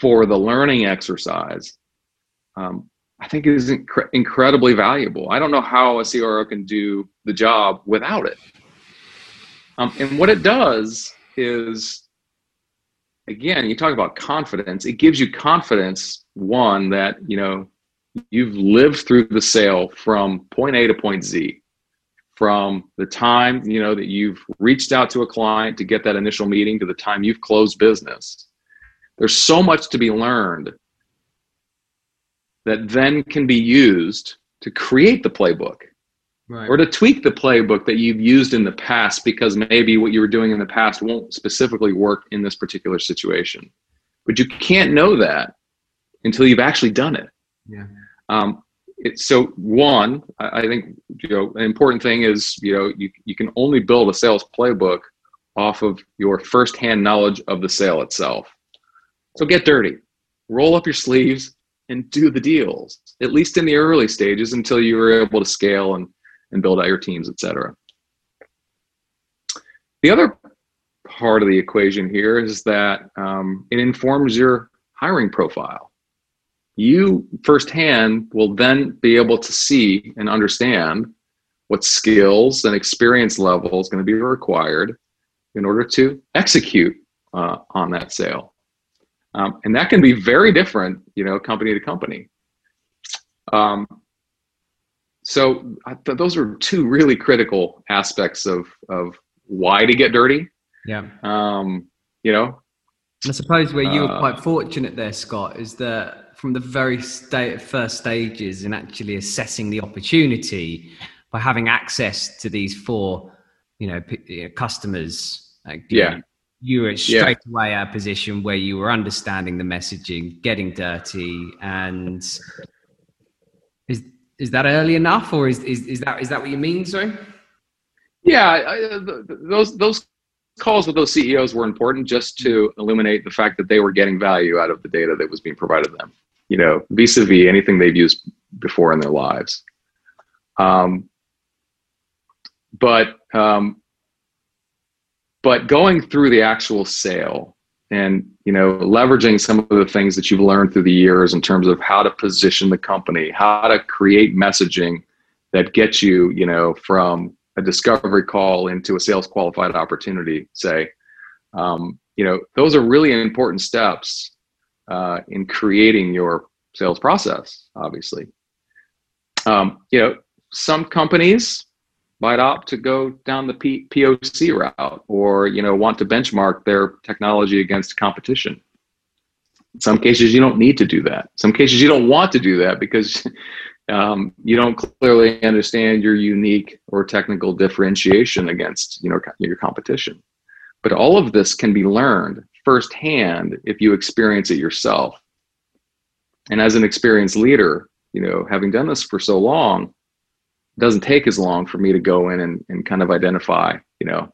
for the learning exercise um, i think is inc- incredibly valuable. I don't know how a cro can do the job without it. Um, and what it does is again, you talk about confidence. It gives you confidence, one, that, you know, you've lived through the sale from point A to point Z. From the time, you know, that you've reached out to a client to get that initial meeting to the time you've closed business. There's so much to be learned that then can be used to create the playbook right. or to tweak the playbook that you've used in the past because maybe what you were doing in the past won't specifically work in this particular situation. But you can't know that until you've actually done it. Yeah. Um, it, so one, I, I think you know an important thing is you know you you can only build a sales playbook off of your firsthand knowledge of the sale itself. So get dirty, roll up your sleeves, and do the deals. At least in the early stages, until you are able to scale and and build out your teams, etc. The other part of the equation here is that um, it informs your hiring profile. You firsthand will then be able to see and understand what skills and experience level is going to be required in order to execute uh, on that sale. Um, and that can be very different, you know, company to company. Um, so th- those are two really critical aspects of of why to get dirty. Yeah. Um, you know. I suppose where you were uh, quite fortunate there, Scott, is that from the very state, first stages in actually assessing the opportunity by having access to these four, you know, p- customers. Like, yeah. You, you were straight yeah. away at a position where you were understanding the messaging, getting dirty, and is that early enough, or is is, is that is that what you mean? Sorry. Yeah, I, those those calls with those CEOs were important just to illuminate the fact that they were getting value out of the data that was being provided them. You know, vis-a-vis anything they've used before in their lives. Um, but um, but going through the actual sale and you know leveraging some of the things that you've learned through the years in terms of how to position the company how to create messaging that gets you you know from a discovery call into a sales qualified opportunity say um, you know those are really important steps uh, in creating your sales process obviously. Um, you know some companies might opt to go down the P- POC route or you know want to benchmark their technology against competition. In some cases, you don't need to do that. Some cases, you don't want to do that because um, you don't clearly understand your unique or technical differentiation against you know your competition. But all of this can be learned firsthand if you experience it yourself. And as an experienced leader, you know, having done this for so long, doesn't take as long for me to go in and, and kind of identify, you know,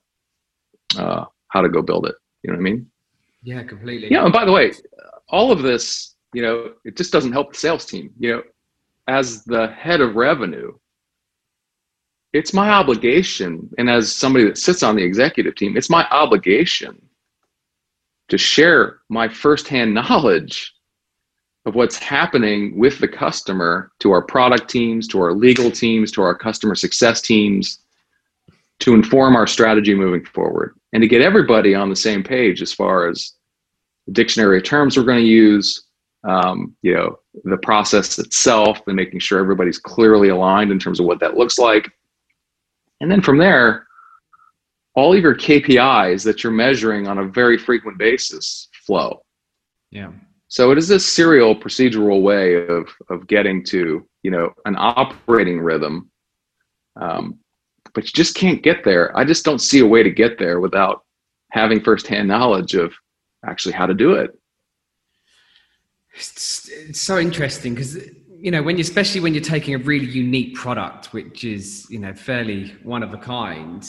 uh, how to go build it. You know what I mean? Yeah, completely. Yeah. And by the way, all of this, you know, it just doesn't help the sales team. You know, as the head of revenue, it's my obligation, and as somebody that sits on the executive team, it's my obligation to share my firsthand knowledge of what's happening with the customer to our product teams, to our legal teams, to our customer success teams to inform our strategy moving forward and to get everybody on the same page as far as the dictionary of terms we're going to use, um, you know, the process itself and making sure everybody's clearly aligned in terms of what that looks like. And then from there, all of your KPIs that you're measuring on a very frequent basis flow. Yeah. So it is a serial procedural way of of getting to you know an operating rhythm, um, but you just can't get there. I just don't see a way to get there without having firsthand knowledge of actually how to do it. It's, it's so interesting because you know when you especially when you're taking a really unique product, which is you know fairly one of a kind.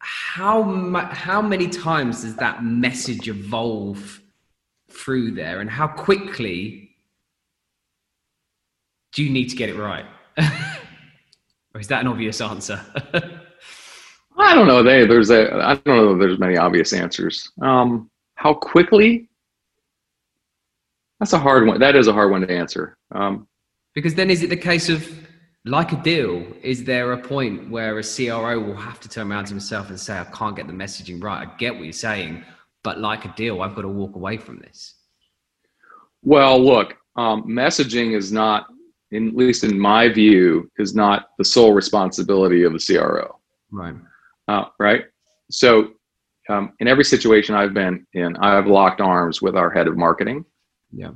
How mu- how many times does that message evolve? Through there and how quickly do you need to get it right? or is that an obvious answer? I don't know. They there's a I don't know. There's many obvious answers. Um, how quickly? That's a hard one. That is a hard one to answer. Um, because then, is it the case of like a deal? Is there a point where a CRO will have to turn around to himself and say, "I can't get the messaging right. I get what you're saying, but like a deal, I've got to walk away from this." Well, look, um, messaging is not, in, at least in my view, is not the sole responsibility of the CRO. Right. Uh, right. So, um, in every situation I've been in, I've locked arms with our head of marketing. Yeah.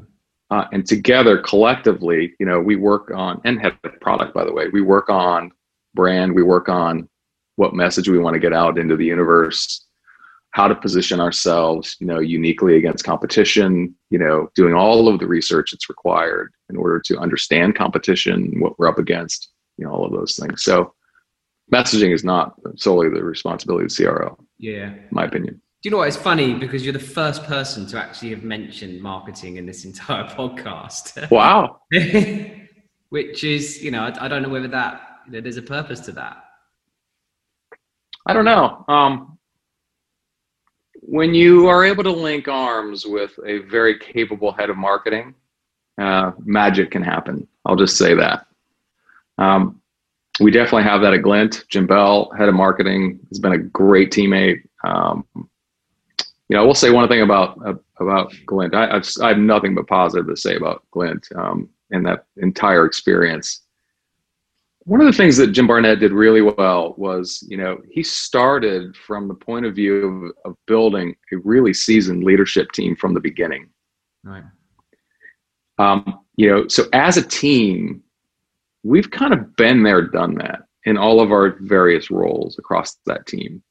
Uh, and together, collectively, you know, we work on and head of product, by the way, we work on brand, we work on what message we want to get out into the universe how to position ourselves, you know, uniquely against competition, you know, doing all of the research that's required in order to understand competition, what we're up against, you know, all of those things. So messaging is not solely the responsibility of the CRO. Yeah. In my opinion. Do you know what? It's funny because you're the first person to actually have mentioned marketing in this entire podcast. Wow. Which is, you know, I, I don't know whether that, you know, there's a purpose to that. I don't know. Um, when you are able to link arms with a very capable head of marketing, uh, magic can happen. I'll just say that. Um, we definitely have that at Glint. Jim Bell, head of marketing, has been a great teammate. Um, you know, I will say one thing about uh, about Glint. I, I've, I have nothing but positive to say about Glint um, and that entire experience one of the things that Jim Barnett did really well was, you know, he started from the point of view of, of building a really seasoned leadership team from the beginning. Right. Um, you know, so as a team, we've kind of been there, done that in all of our various roles across that team.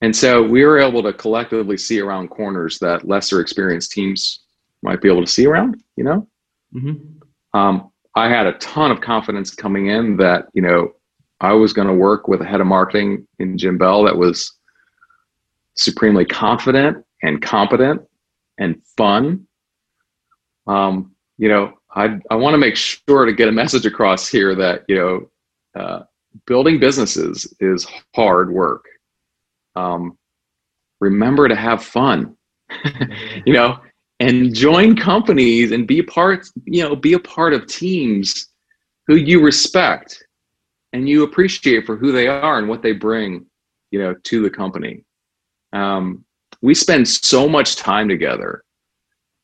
And so we were able to collectively see around corners that lesser experienced teams might be able to see around, you know? Mm-hmm. Um, I had a ton of confidence coming in that, you know, I was going to work with a head of marketing in Jim Bell that was supremely confident and competent and fun. Um, you know, I, I want to make sure to get a message across here that, you know, uh, building businesses is hard work. Um, remember to have fun. you know, and join companies and be a part you know be a part of teams who you respect and you appreciate for who they are and what they bring you know to the company. Um, we spend so much time together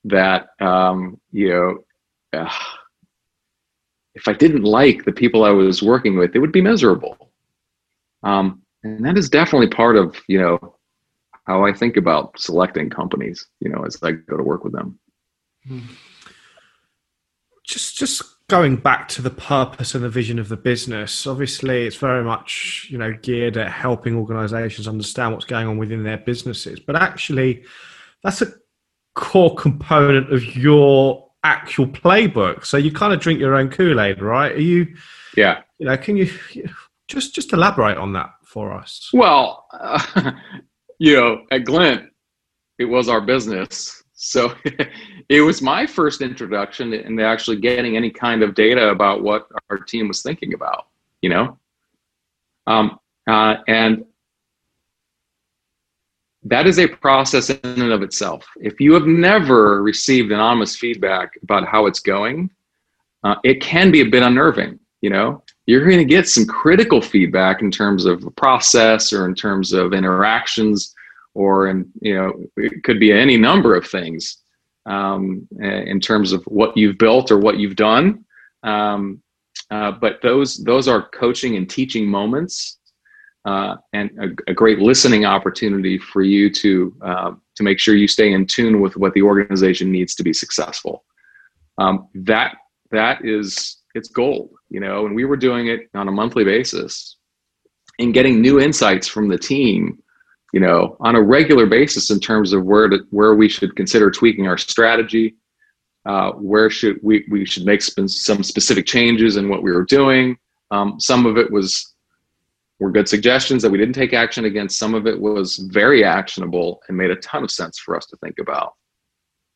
that um, you know uh, if i didn't like the people i was working with it would be miserable. Um, and that is definitely part of you know how I think about selecting companies, you know, as I go to work with them. Just just going back to the purpose and the vision of the business, obviously it's very much, you know, geared at helping organizations understand what's going on within their businesses. But actually that's a core component of your actual playbook. So you kind of drink your own Kool-Aid, right? Are you Yeah. You know, can you just just elaborate on that for us? Well, uh, you know, at Glint, it was our business. So it was my first introduction into actually getting any kind of data about what our team was thinking about, you know? Um, uh, and that is a process in and of itself. If you have never received anonymous feedback about how it's going, uh, it can be a bit unnerving. You know, you're going to get some critical feedback in terms of process or in terms of interactions, or in you know, it could be any number of things um, in terms of what you've built or what you've done. Um, uh, but those those are coaching and teaching moments uh, and a, a, great listening opportunity for you to uh, to make sure you stay in tune with what the organization needs to be successful. Um, that that is it's gold, you know. And we were doing it on a monthly basis, and getting new insights from the team, you know, on a regular basis in terms of where to where we should consider tweaking our strategy. Uh, where should we we should make some specific changes in what we were doing. Um, some of it was were good suggestions that we didn't take action against. Some of it was very actionable and made a ton of sense for us to think about.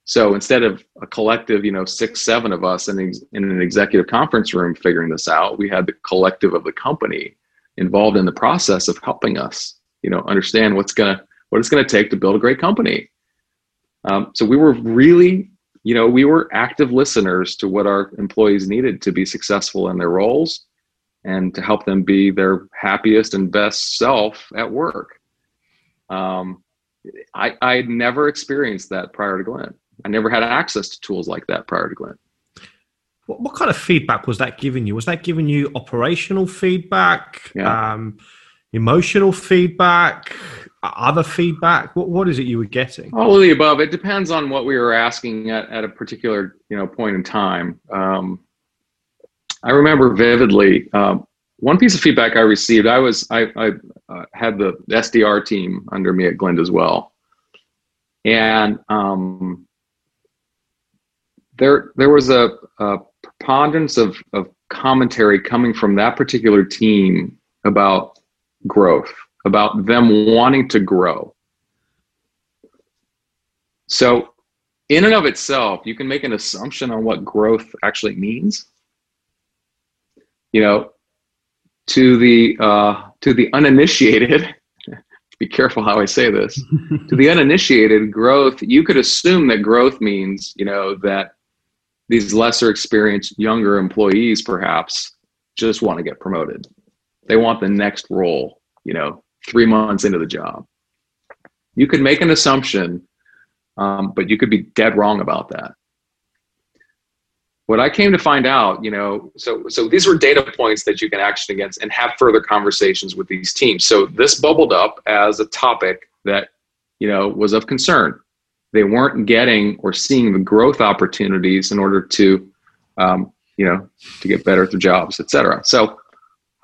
So instead of a collective, you know, six, seven of us in, in an executive conference room figuring this out, we had the collective of the company involved in the process of helping us, you know, understand what's gonna what it's gonna take to build a great company. Um, so we were really, you know, we were active listeners to what our employees needed to be successful in their roles and to help them be their happiest and best self at work. Um, I I had never experienced that prior to Glint. I never had access to tools like that prior to Glint. What, what kind of feedback was that giving you? Was that giving you operational feedback, yeah. um, emotional feedback, other feedback? What what is it you were getting? All of the above. It depends on what we were asking at, at a particular you know point in time. Um, I remember vividly um, one piece of feedback I received. I was I, I uh, had the SDR team under me at Glint as well, and um, there there was a, a preponderance of, of commentary coming from that particular team about growth, about them wanting to grow. So, in and of itself, you can make an assumption on what growth actually means you know, to the uh, to the uninitiated. be careful how I say this. to the uninitiated, growth. You could assume that growth means you know that these lesser experienced younger employees perhaps just want to get promoted. They want the next role. You know, three months into the job. You could make an assumption, um, but you could be dead wrong about that what I came to find out, you know, so so these were data points that you can action against and have further conversations with these teams. So this bubbled up as a topic that, you know, was of concern. They weren't getting or seeing the growth opportunities in order to, um, you know, to get better at their jobs, et cetera. So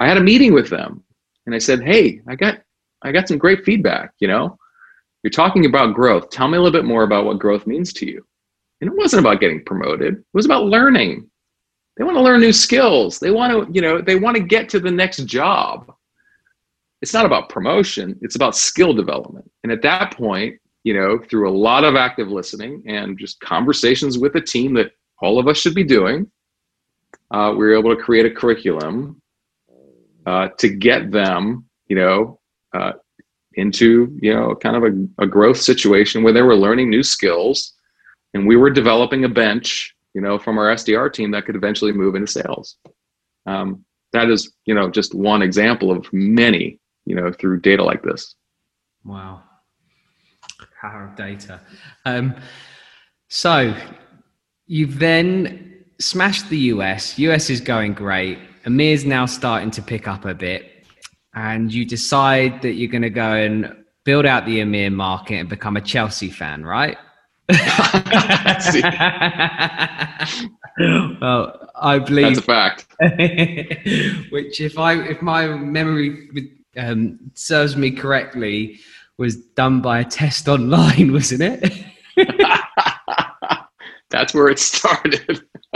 I had a meeting with them, and I said, "Hey, I got I got some great feedback. You know, you're talking about growth. Tell me a little bit more about what growth means to you." And it wasn't about getting promoted. It was about learning. They want to learn new skills. They want to, you know, they want to get to the next job. It's not about promotion, it's about skill development. And at that point, you know, through a lot of active listening and just conversations with a team that all of us should be doing, uh, we were able to create a curriculum uh, to get them, you know, uh, into you know kind of a, a growth situation where they were learning new skills and we were developing a bench, you know, from our SDR team that could eventually move into sales. Um, that is, you know, just one example of many, you know, through data like this. Wow, power of data. Um, so you've then smashed the US. US is going great. EMEA's now starting to pick up a bit, and you decide that you're going to go and build out the EMEA market and become a Chelsea fan, right? well, I believe that's a fact. which, if I if my memory um, serves me correctly, was done by a test online, wasn't it? that's where it started.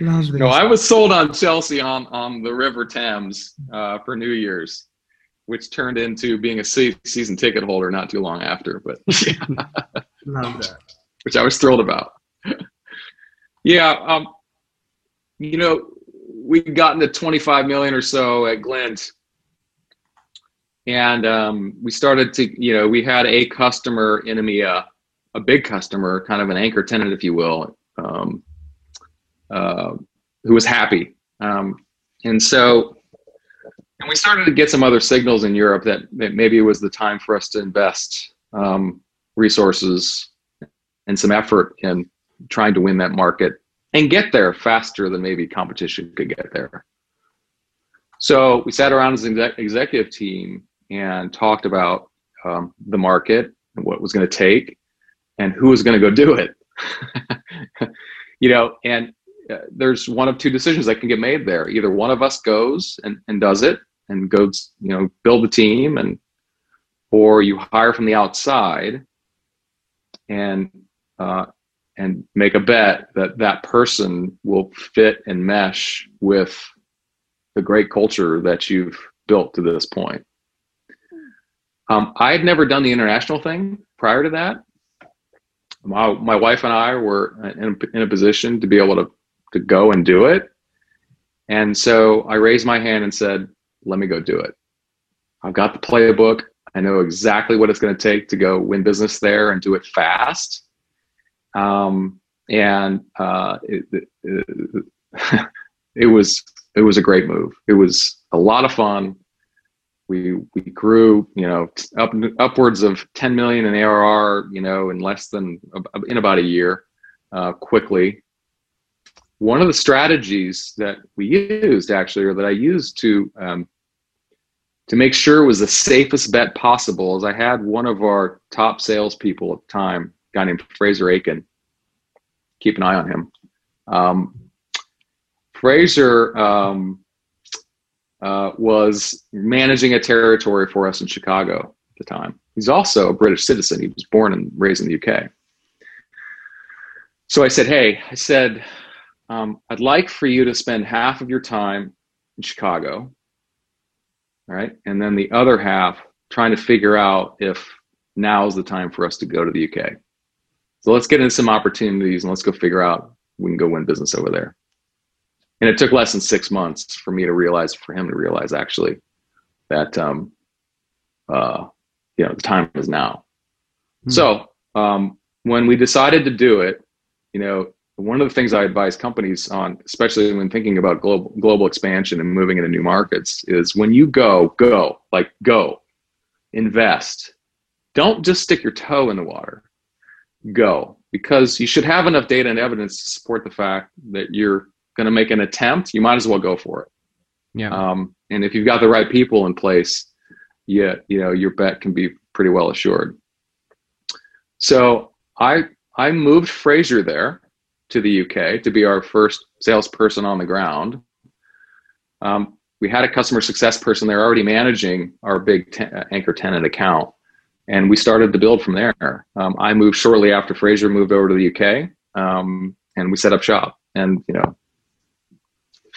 no, I was sold on Chelsea on on the River Thames uh, for New Year's which turned into being a season ticket holder not too long after. But yeah. love that, which I was thrilled about. yeah, um, you know, we'd gotten to 25 million or so at Glint, and um, we started to, you know, we had a customer in EMEA, a big customer, kind of an anchor tenant, if you will, um, uh, who was happy. Um, and so, and we started to get some other signals in Europe that, that maybe it was the time for us to invest um, resources and some effort in trying to win that market and get there faster than maybe competition could get there. So we sat around as an executive team and talked about um, the market and what was going to take and who was going to go do it. you know, and uh, there's one of two decisions that can get made there. Either one of us goes and, and does it and goes, you know, build the team and, or you hire from the outside and, uh, and make a bet that that person will fit and mesh with the great culture that you've built to this point. Um, I had never done the international thing prior to that. My, my wife and I were in, in a position to be able to, to go and do it. And so I raised my hand and said, let me go do it. I've got the playbook. I know exactly what it's going to take to go win business there and do it fast. Um, and uh, it, it, it, was it was a great move. It was a lot of fun we we grew you know up upwards of 10 million in ARR you know in less than in about a year uh, quickly. One of the strategies that we used actually or that I used to um, to make sure it was the safest bet possible is I had one of our top salespeople at the time a guy named Fraser Aiken keep an eye on him. Um, Fraser um, uh, was managing a territory for us in Chicago at the time. He's also a British citizen. He was born and raised in the UK. So I said, Hey, I said, um, I'd like for you to spend half of your time in Chicago, right, and then the other half trying to figure out if now is the time for us to go to the UK. So let's get into some opportunities and let's go figure out we can go win business over there and it took less than six months for me to realize, for him to realize actually that, um, uh, you know, the time is now. Hmm. So um, when we decided to do it, you know, one of the things I advise companies on, especially when thinking about global global expansion and moving into new markets, is when you go, go, like go, invest. Don't just stick your toe in the water. Go because you should have enough data and evidence to support the fact that you're going to make an attempt, you might as well go for it. Yeah. Um, and if you've got the right people in place, yeah, you know, your bet can be pretty well assured. So I I moved Fraser there to the UK to be our first salesperson on the ground. Um, we had a customer success person there already managing our big ten, uh, anchor tenant account, and we started to build from there. Um, I moved shortly after Fraser moved over to the UK, um, and we set up shop. And you know,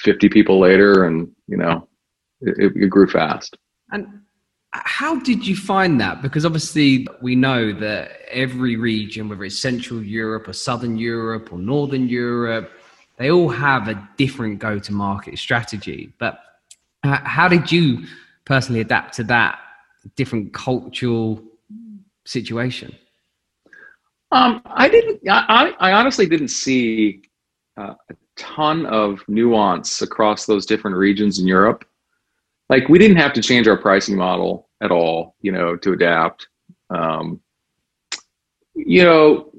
50 people later and you know it, it, grew fast. And how did you find that? Because obviously we know that every region whether it's central europe or southern europe or northern europe they all have a different go to market strategy. But how did you personally adapt to that different cultural situation? Um, I didn't. I, I honestly didn't see uh, a ton of nuance across those different regions in Europe. Like we didn't have to change our pricing model at all, you know, to adapt. Um, you know,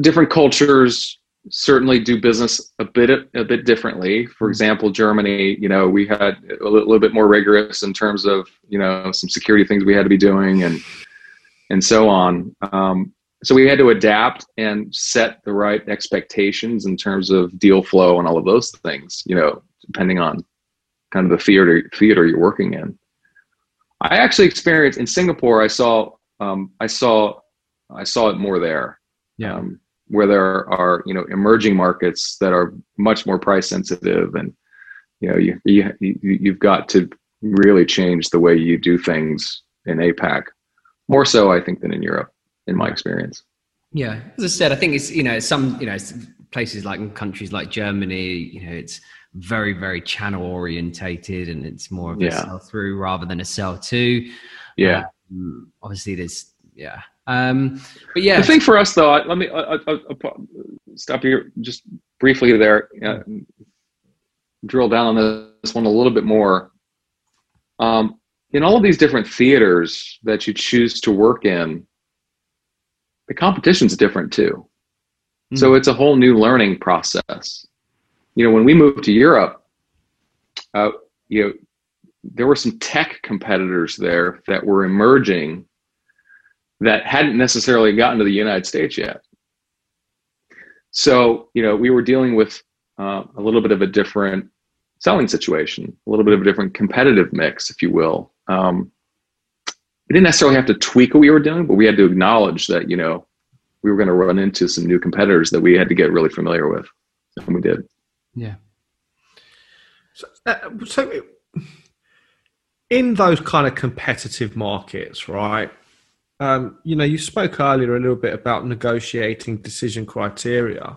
different cultures certainly do business a bit a bit differently. For example, Germany, you know, we had a little, bit more rigorous in terms of you know some security things we had to be doing and and so on. Um, so we had to adapt and set the right expectations in terms of deal flow and all of those things you know depending on kind of the theater theater you're working in. I actually experienced in singapore i saw um, i saw i saw it more there. Yeah. Um, where there are you know emerging markets that are much more price sensitive and you know you, you you've got to really change the way you do things in apac more so i think than in europe in my experience. Yeah, as I said, I think it's you know some you know places like countries like Germany, you know, it's very very channel orientated and it's more of a yeah. sell through rather than a sell to. Yeah. Um, obviously, there's yeah. Um, but yeah, The thing for us, though, I, let me I, I, stop here just briefly there. Uh, drill down on this one a little bit more. Um, in all of these different theaters that you choose to work in, the competition's different too. Mm. So it's a whole new learning process. You know, when we moved to Europe, uh, you know, there were some tech competitors there that were emerging that hadn't necessarily gotten to the United States yet. So, you know, we were dealing with uh, a little bit of a different selling situation, a little bit of a different competitive mix, if you will. Um, we didn't necessarily have to tweak what we were doing, but we had to acknowledge that, you know, we were going to run into some new competitors that we had to get really familiar with. And we did. yeah, So, uh, so it- in those kind of competitive markets, right? Um, you know, you spoke earlier a little bit about negotiating decision criteria.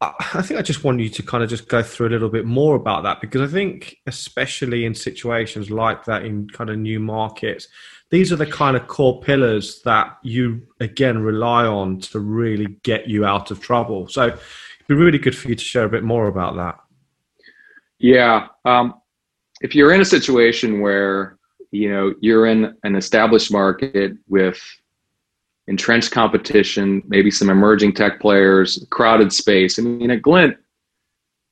I think I just want you to kind of just go through a little bit more about that because I think, especially in situations like that in kind of new markets, these are the kind of core pillars that you again rely on to really get you out of trouble. So it'd be really good for you to share a bit more about that. Yeah. Um, if you're in a situation where you know you're in an established market with entrenched competition, maybe some emerging tech players, crowded space. I mean, at Glint,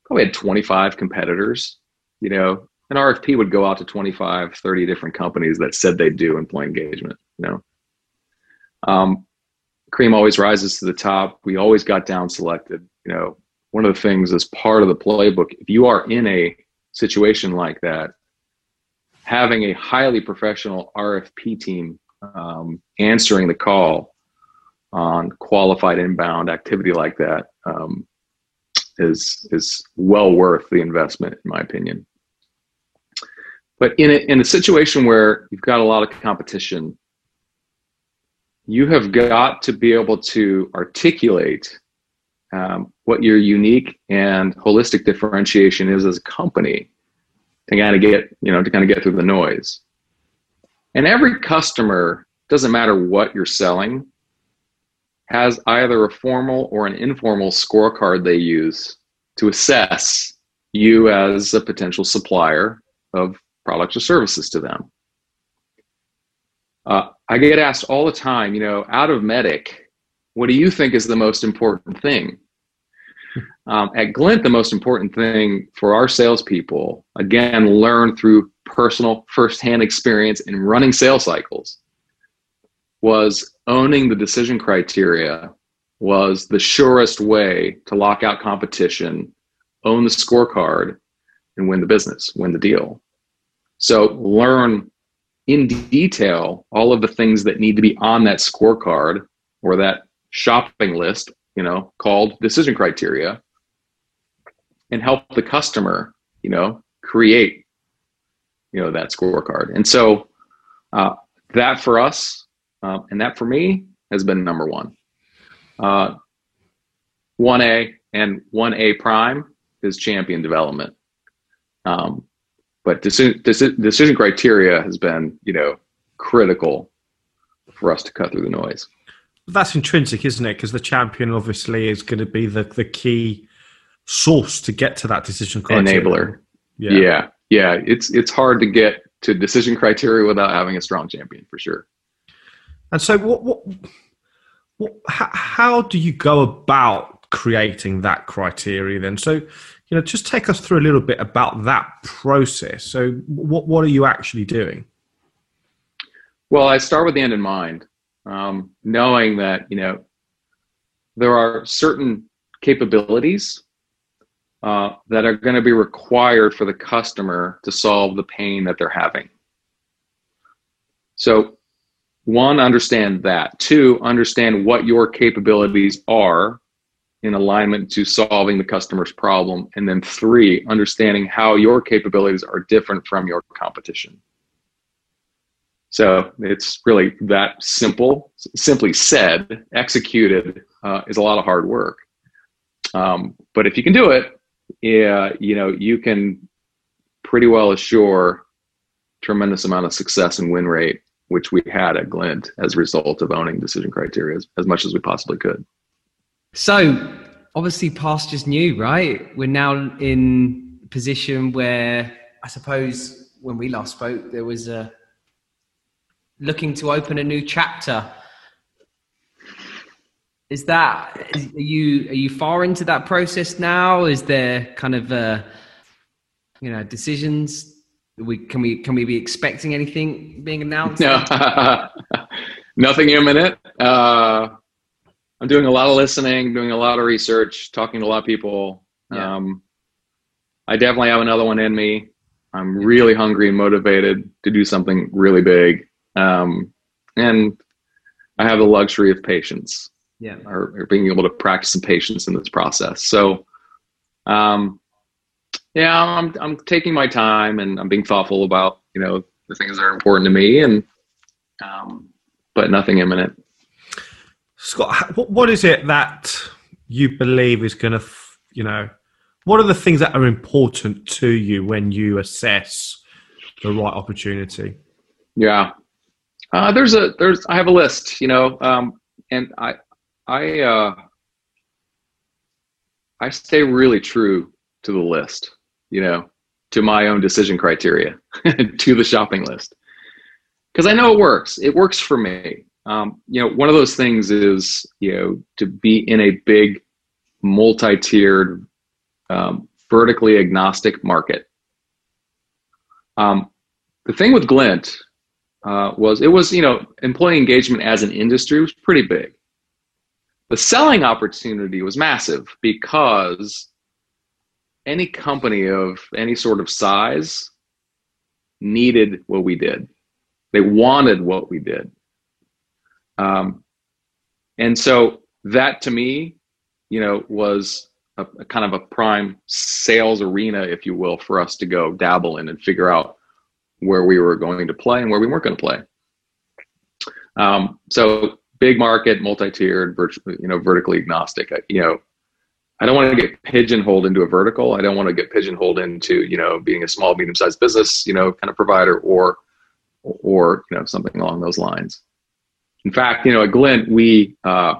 probably had 25 competitors. You know, an RFP would go out to 25, 30 different companies that said they do employee engagement. You know, um, cream always rises to the top. We always got down selected. You know, one of the things as part of the playbook, if you are in a situation like that, having a highly professional RFP team um, answering the call on qualified inbound activity like that um, is is well worth the investment, in my opinion. But in a, in a situation where you've got a lot of competition, you have got to be able to articulate um, what your unique and holistic differentiation is as a company to kind of get you know to kind of get through the noise and every customer doesn't matter what you're selling has either a formal or an informal scorecard they use to assess you as a potential supplier of products or services to them. Uh, i get asked all the time you know out of MEDDIC what do you think is the most important thing? Um, at Glint, the most important thing for our salespeople, again, learn through personal firsthand experience in running sales cycles, was owning the decision criteria was the surest way to lock out competition, own the scorecard, and win the business, win the deal. So learn in detail all of the things that need to be on that scorecard or that shopping list, you know, called decision criteria and help the customer, you know, create, you know, that scorecard. And so uh, that for us uh, and that for me has been number one. Uh, 1A and 1A prime is champion development. Um, but decision, decision criteria has been, you know, critical for us to cut through the noise. That's intrinsic, isn't it? Because the champion obviously is going to be the, the key source to get to that decision criteria. Enabler. Yeah. yeah. Yeah. It's it's hard to get to decision criteria without having a strong champion for sure. And so what what, what how, how do you go about creating that criteria then? So, you know, just take us through a little bit about that process. So what what are you actually doing? Well, I start with the end in mind, um, knowing that, you know, there are certain capabilities uh, that are going to be required for the customer to solve the pain that they're having. So, one, understand that. Two, understand what your capabilities are in alignment to solving the customer's problem. And then three, understanding how your capabilities are different from your competition. So it's really that simple. Simply said, executed uh, is a lot of hard work. Um, but if you can do it, yeah, you know, you can pretty well assure tremendous amount of success and win rate, which we had at Glint as a result of owning decision criteria as, as much as we possibly could. So obviously pastures new, right? We're now in position where I suppose when we last spoke, there was a looking to open a new chapter. Is that is, are you are you far into that process now? Is there kind of uh, you know decisions? We can we can we be expecting anything being announced? No, nothing imminent. Uh, I'm doing a lot of listening, doing a lot of research, talking to a lot of people. Yeah. Um, I definitely have another one in me. I'm really hungry and motivated to do something really big. Um, and I have the luxury of patience Yeah. or, or being able to practice some patience in this process. So, um, yeah, I'm, I'm taking my time and I'm being thoughtful about, you know, the things that are important to me and, um, but nothing imminent. Scott, what- what is it that you believe is going to, you know, what are the things that are important to you when you assess the right opportunity? Yeah. Uh, there's a, there's, I have a list, you know, um, and I, I, uh, I stay really true to the list, you know, to my own decision criteria, to the shopping list. Cause I know it works. It works for me. Um, you know, one of those things is, you know, to be in a big multi-tiered, um, vertically agnostic market. Um, the thing with Glint, uh, was it was you know employee engagement as an industry was pretty big the selling opportunity was massive because any company of any sort of size needed what we did they wanted what we did um, and so that to me you know was a, a kind of a prime sales arena if you will for us to go dabble in and figure out where we were going to play and where we weren't going to play. Um, so big market, multi-tiered, you know, vertically agnostic. I- You know, I don't want to get pigeonholed into a vertical. I don't want to get pigeonholed into you know being a small, medium-sized business, you know, kind of provider, or or you know something along those lines. In fact, you know, at Glint, we uh,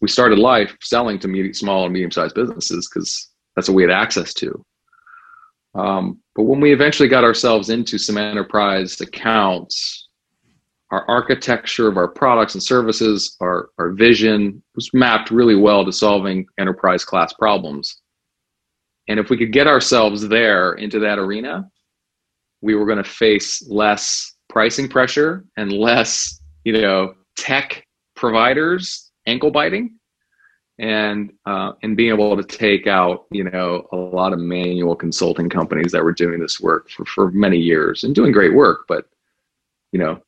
we started life selling to medium, small and medium-sized businesses because that's what we had access to. Um, but when we eventually got ourselves into some enterprise accounts, our architecture of our products and services, our, our vision was mapped really well to solving enterprise class problems. And if we could get ourselves there into that arena, we were going to face less pricing pressure and less, you know, tech providers ankle biting and uh, and being able to take out you know a lot of manual consulting companies that were doing this work for, for many years and doing great work but you know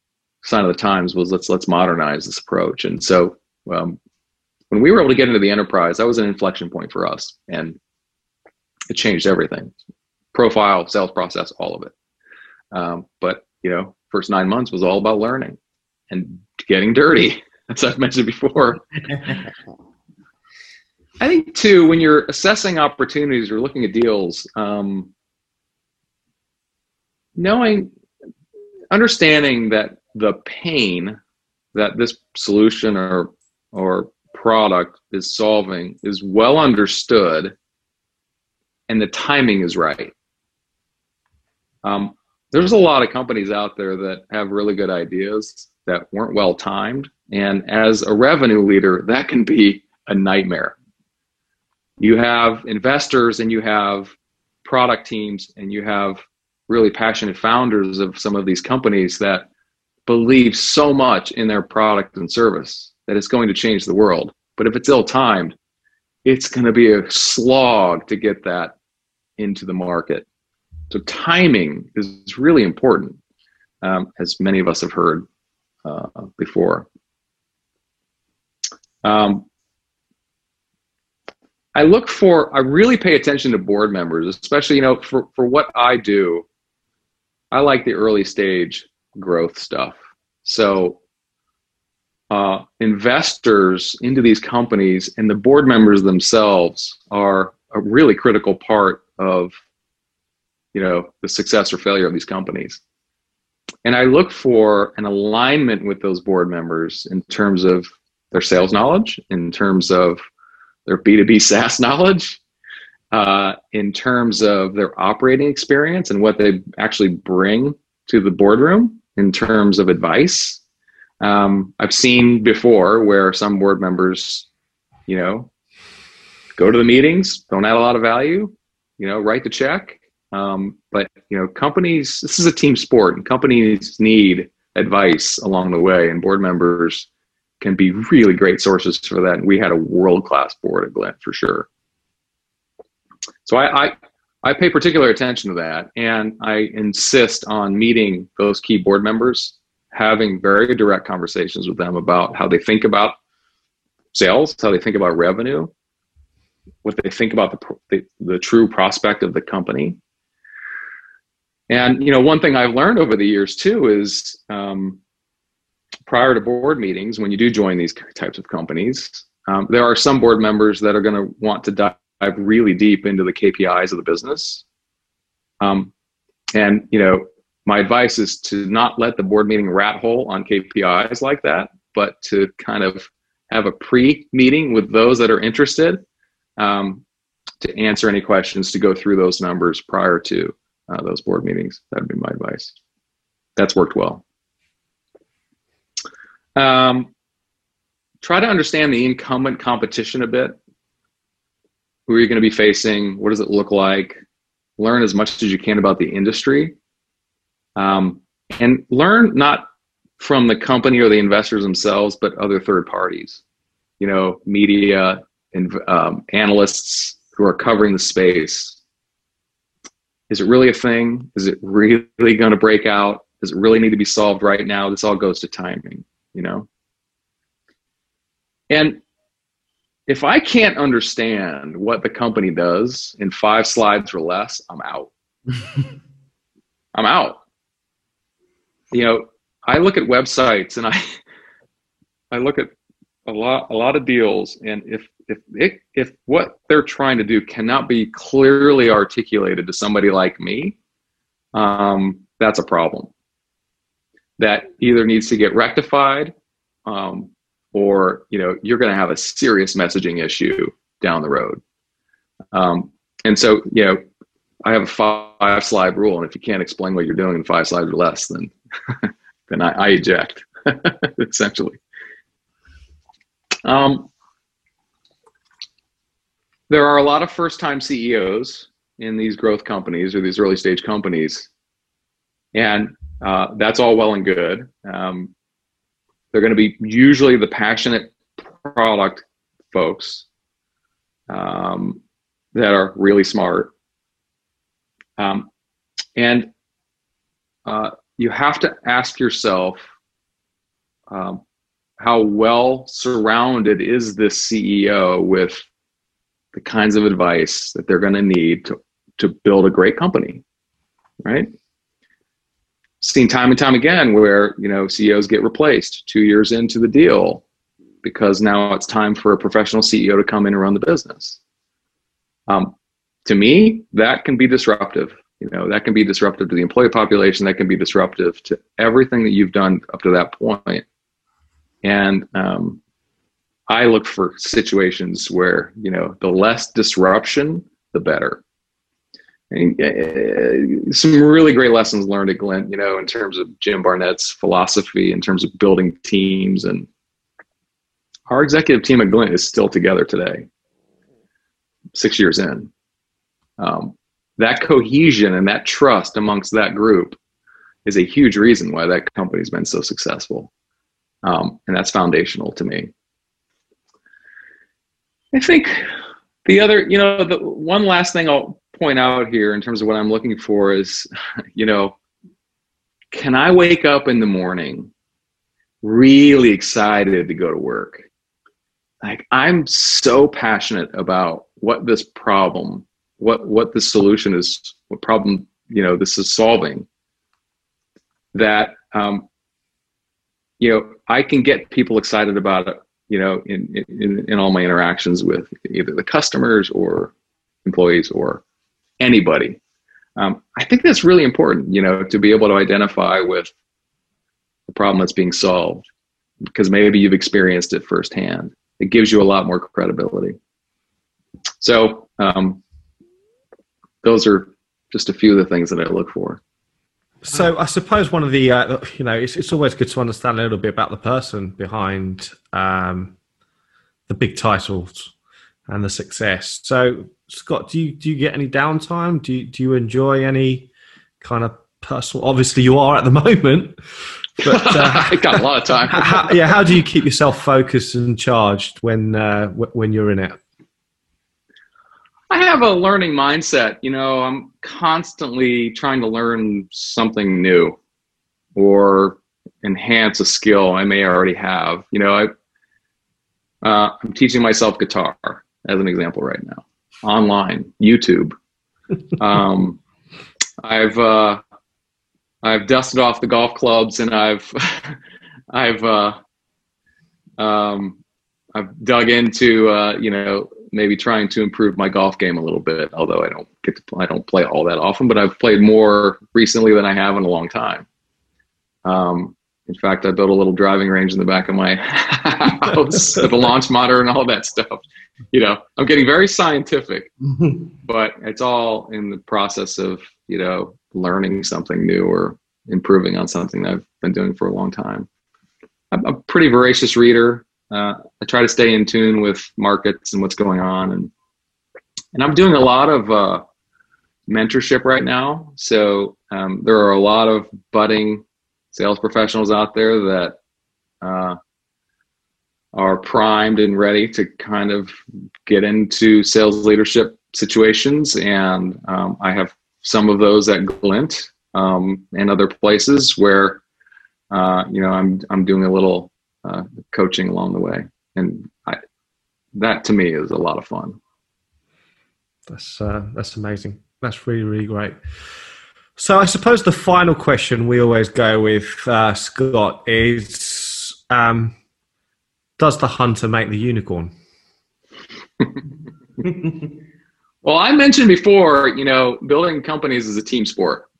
sign of the times was let's let's modernize this approach. And so um, when we were able to get into the enterprise that was an inflection point for us and it changed everything. Profile sales process all of it. Um, but you know first nine months was all about learning and getting dirty as i've mentioned before. I think too, when you're assessing opportunities or looking at deals, um, knowing, understanding that the pain that this solution or or product is solving is well understood, and the timing is right. Um, there's a lot of companies out there that have really good ideas that weren't well timed, and as a revenue leader, that can be a nightmare you have investors and you have product teams and you have really passionate founders of some of these companies that believe so much in their product and service that it's going to change the world. But if it's ill timed, it's going to be a slog to get that into the market. So timing is really important, um, as many of us have heard uh, before. Um, I look for, I really pay attention to board members, especially, you know, for, for what I do, I like the early stage growth stuff. So, uh, investors into these companies and the board members themselves are a really critical part of, you know, the success or failure of these companies. and I look for an alignment with those board members in terms of their sales knowledge, in terms of their B2B SaaS knowledge, uh, in terms of their operating experience and what they actually bring to the boardroom in terms of advice. Um, I've seen before where some board members, you know, go to the meetings, don't add a lot of value, you know, write the check. Um, but you know, companies, this is a team sport, and companies need advice along the way, and board members can be really great sources for that. And we had a world class board at Glint for sure. So I, I, I pay particular attention to that, and I insist on meeting those key board members, having very direct conversations with them about how they think about sales, how they think about revenue, what they think about the, the, the true prospect of the company. And you know, one thing I've learned over the years too is um, prior to board meetings, when you do join these types of companies, um, there are some board members that are going to want to dive really deep into the KPIs of the business. Um, and you know, my advice is to not let the board meeting rat hole on KPIs like that, but to kind of have a pre-meeting with those that are interested um, to answer any questions to go through those numbers prior to uh, those board meetings. That'd be my advice. That's worked well. Um, try to understand the incumbent competition a bit. Who are you going to be facing? What does it look like? Learn as much as you can about the industry. Um, and learn not from the company or the investors themselves, but other third parties. You know, media and um, analysts who are covering the space is it really a thing? Is it really going to break out? Does it really need to be solved right now? This all goes to timing, you know? And if I can't understand what the company does in five slides or less, I'm out. I'm out. You know, I look at websites and I I look at a lot a lot of deals and if if it, if what they're trying to do cannot be clearly articulated to somebody like me, um, that's a problem. That either needs to get rectified, um, or you know you're going to have a serious messaging issue down the road. Um, and so you know, I have a five slide rule, and if you can't explain what you're doing in five slides or less, then then I, I eject essentially. Um, there are a lot of first time CEOs in these growth companies or these early stage companies. And uh, that's all well and good. Um, they're going to be usually the passionate product folks um, that are really smart. Um, and uh, you have to ask yourself um, how well surrounded is this CEO with the kinds of advice that they're going to need to, to build a great company, right? Seen time and time again where you know CEOs get replaced two years into the deal because now it's time for a professional CEO to come in and run the business. Um, to me, that can be disruptive. You know, that can be disruptive to the employee population. That can be disruptive to everything that you've done up to that point. And um, I look for situations where you know the less disruption, the better. And, uh, some really great lessons learned at Glint, you know, in terms of Jim Barnett's philosophy, in terms of building teams, and our executive team at Glint is still together today, six years in. Um, that cohesion and that trust amongst that group is a huge reason why that company's been so successful, um, and that's foundational to me. I think the other, you know, the one last thing I'll point out here in terms of what I'm looking for is, you know, can I wake up in the morning really excited to go to work? Like I'm so passionate about what this problem, what what the solution is, what problem you know this is solving. That um, you know I can get people excited about it you know, in, in, in all my interactions with either the customers or employees or anybody. Um, I think that's really important, you know, to be able to identify with the problem that's being solved because maybe you've experienced it firsthand. It gives you a lot more credibility. So um, those are just a few of the things that I look for. So I suppose one of the uh, you know it's, it's always good to understand a little bit about the person behind um, the big titles and the success. So Scott, do you do you get any downtime? Do you, do you enjoy any kind of personal? Obviously, you are at the moment. But uh, I got a lot of time. how, yeah, how do you keep yourself focused and charged when uh, w- when you're in it? I have a learning mindset. You know, I'm constantly trying to learn something new or enhance a skill I may already have. You know, I uh, I'm teaching myself guitar as an example right now, online, YouTube. um, I've uh, I've dusted off the golf clubs and I've I've uh, um, I've dug into uh, you know maybe trying to improve my golf game a little bit. Although I don't get to I don't play all that often, but I've played more recently than I have in a long time. Um, in fact, I built a little driving range in the back of my house with a launch monitor and all that stuff. You know, I'm getting very scientific, but it's all in the process of you know learning something new or improving on something that I've been doing for a long time. I'm a pretty voracious reader uh, I try to stay in tune with markets and what's going on, and and I'm doing a lot of uh, mentorship right now. So um, there are a lot of budding sales professionals out there that uh, are primed and ready to kind of get into sales leadership situations, and um, I have some of those at Glint um, and other places where uh, you know I'm I'm doing a little uh, coaching along the way, and I, that to me is a lot of fun. That's uh, that's amazing. That's really really great. So I suppose the final question we always go with uh, Scott is: um, Does the hunter make the unicorn? well, I mentioned before, you know, building companies is a team sport,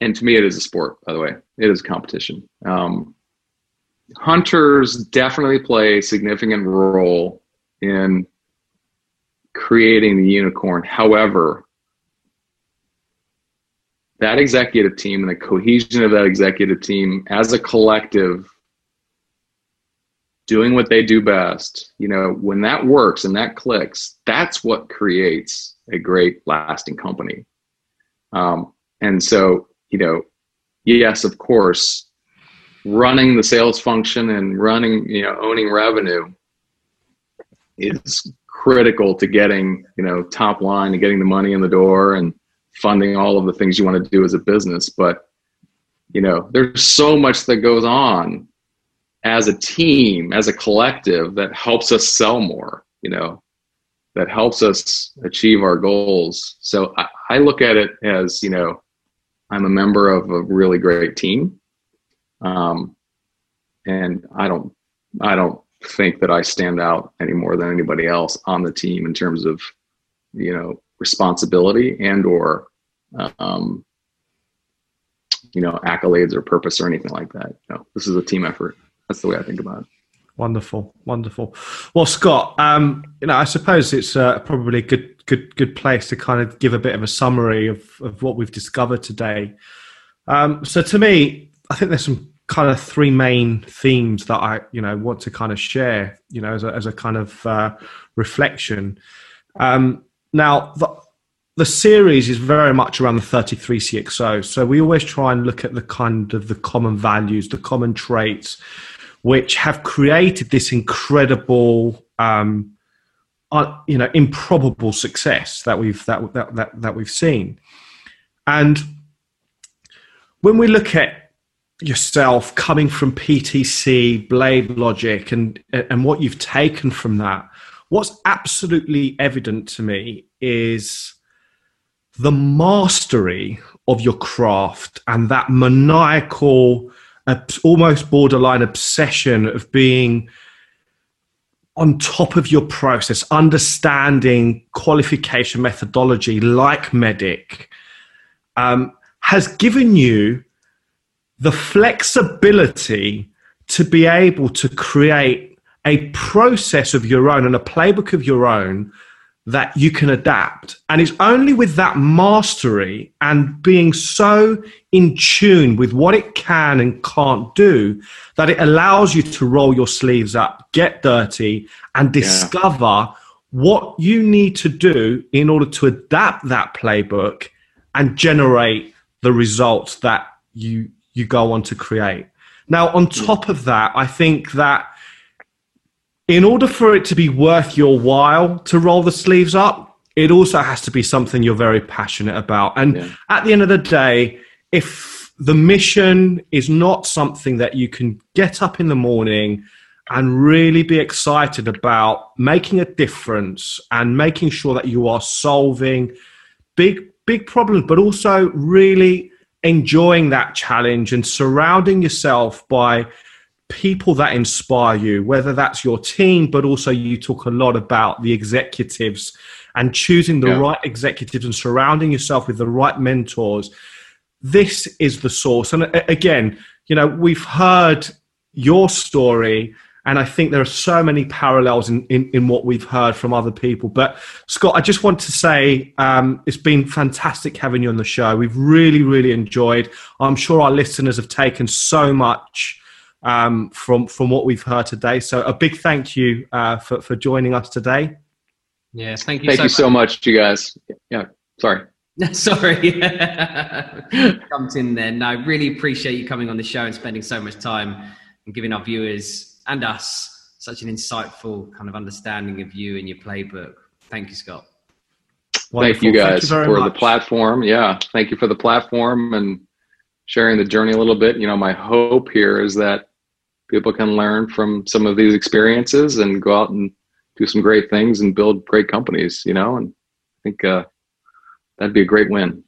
and to me, it is a sport. By the way, it is a competition. Um, hunters definitely play a significant role in creating the unicorn. However, that executive team and the cohesion of that executive team as a collective doing what they do best, you know, when that works and that clicks, that's what creates a great lasting company. Um, and so, you know, yes, of course, running the sales function and running, you know, owning revenue is critical to getting, you know, top line and getting the money in the door and funding all of the things you want to do as a business. But, you know, there's so much that goes on as a team, as a collective that helps us sell more, you know, that helps us achieve our goals. So I, I look at it as, you know, I'm a member of a really great team um, and I don't, I don't think that I stand out any more than anybody else on the team in terms of, you know, responsibility and or, um, you know, accolades or purpose or anything like that. Know, this is a team effort. That's the way I think about it. Wonderful, wonderful. Well, Scott, um, you know, I suppose it's uh, probably a good, good, good place to kind of give a bit of a summary of, of what we've discovered today. Um, so, to me, I think there's some kind of three main themes that I, you know, want to kind of share, you know, as a, as a kind of uh, reflection. Um, now, the, the series is very much around the 33 CXO. So we always try and look at the kind of the common values, the common traits, which have created this incredible, um, uh, you know, improbable success that we've that, that that that we've seen. And when we look at yourself coming from PTC, BladeLogic, and and what you've taken from that, what's absolutely evident to me is the mastery of your craft and that maniacal, almost borderline obsession of being on top of your process, understanding qualification methodology like MEDDIC um, has given you the flexibility to be able to create a process of your own and a playbook of your own that you can adapt. And it's only with that mastery and being so in tune with what it can and can't do that it allows you to roll your sleeves up, get dirty, and discover yeah. what you need to do in order to adapt that playbook and generate the results that you you go on to create. Now, on hmm. top of that, I think that in order for it to be worth your while to roll the sleeves up, it also has to be something you're very passionate about. And yeah. at the end of the day, if the mission is not something that you can get up in the morning and really be excited about making a difference and making sure that you are solving big big problems but also really enjoying that challenge and surrounding yourself by people that inspire you, whether that's your team, but also you talk a lot about the executives and choosing the yeah. right executives and surrounding yourself with the right mentors. This is the source. And again, you know, we've heard your story and I think there are so many parallels in, in, in, what we've heard from other people. But Scott, I just want to say um, it's been fantastic having you on the show. We've really, really enjoyed. I'm sure our listeners have taken so much um, from from what we've heard today. So a big thank you uh, for for joining us today. Yes, thank you. Thank so you much. so much, you guys. Yeah, sorry. Sorry, jumped in there. No, really appreciate you coming on the show and spending so much time and giving our viewers and us such an insightful kind of understanding of you and your playbook. Thank you, Scott. Wonderful. Thank you guys Thank you for much. the platform. Yeah, thank you for the platform and sharing the journey a little bit. You know, my hope here is that people can learn from some of these experiences and go out and do some great things and build great companies. You know, and I think uh, that'd be a great win.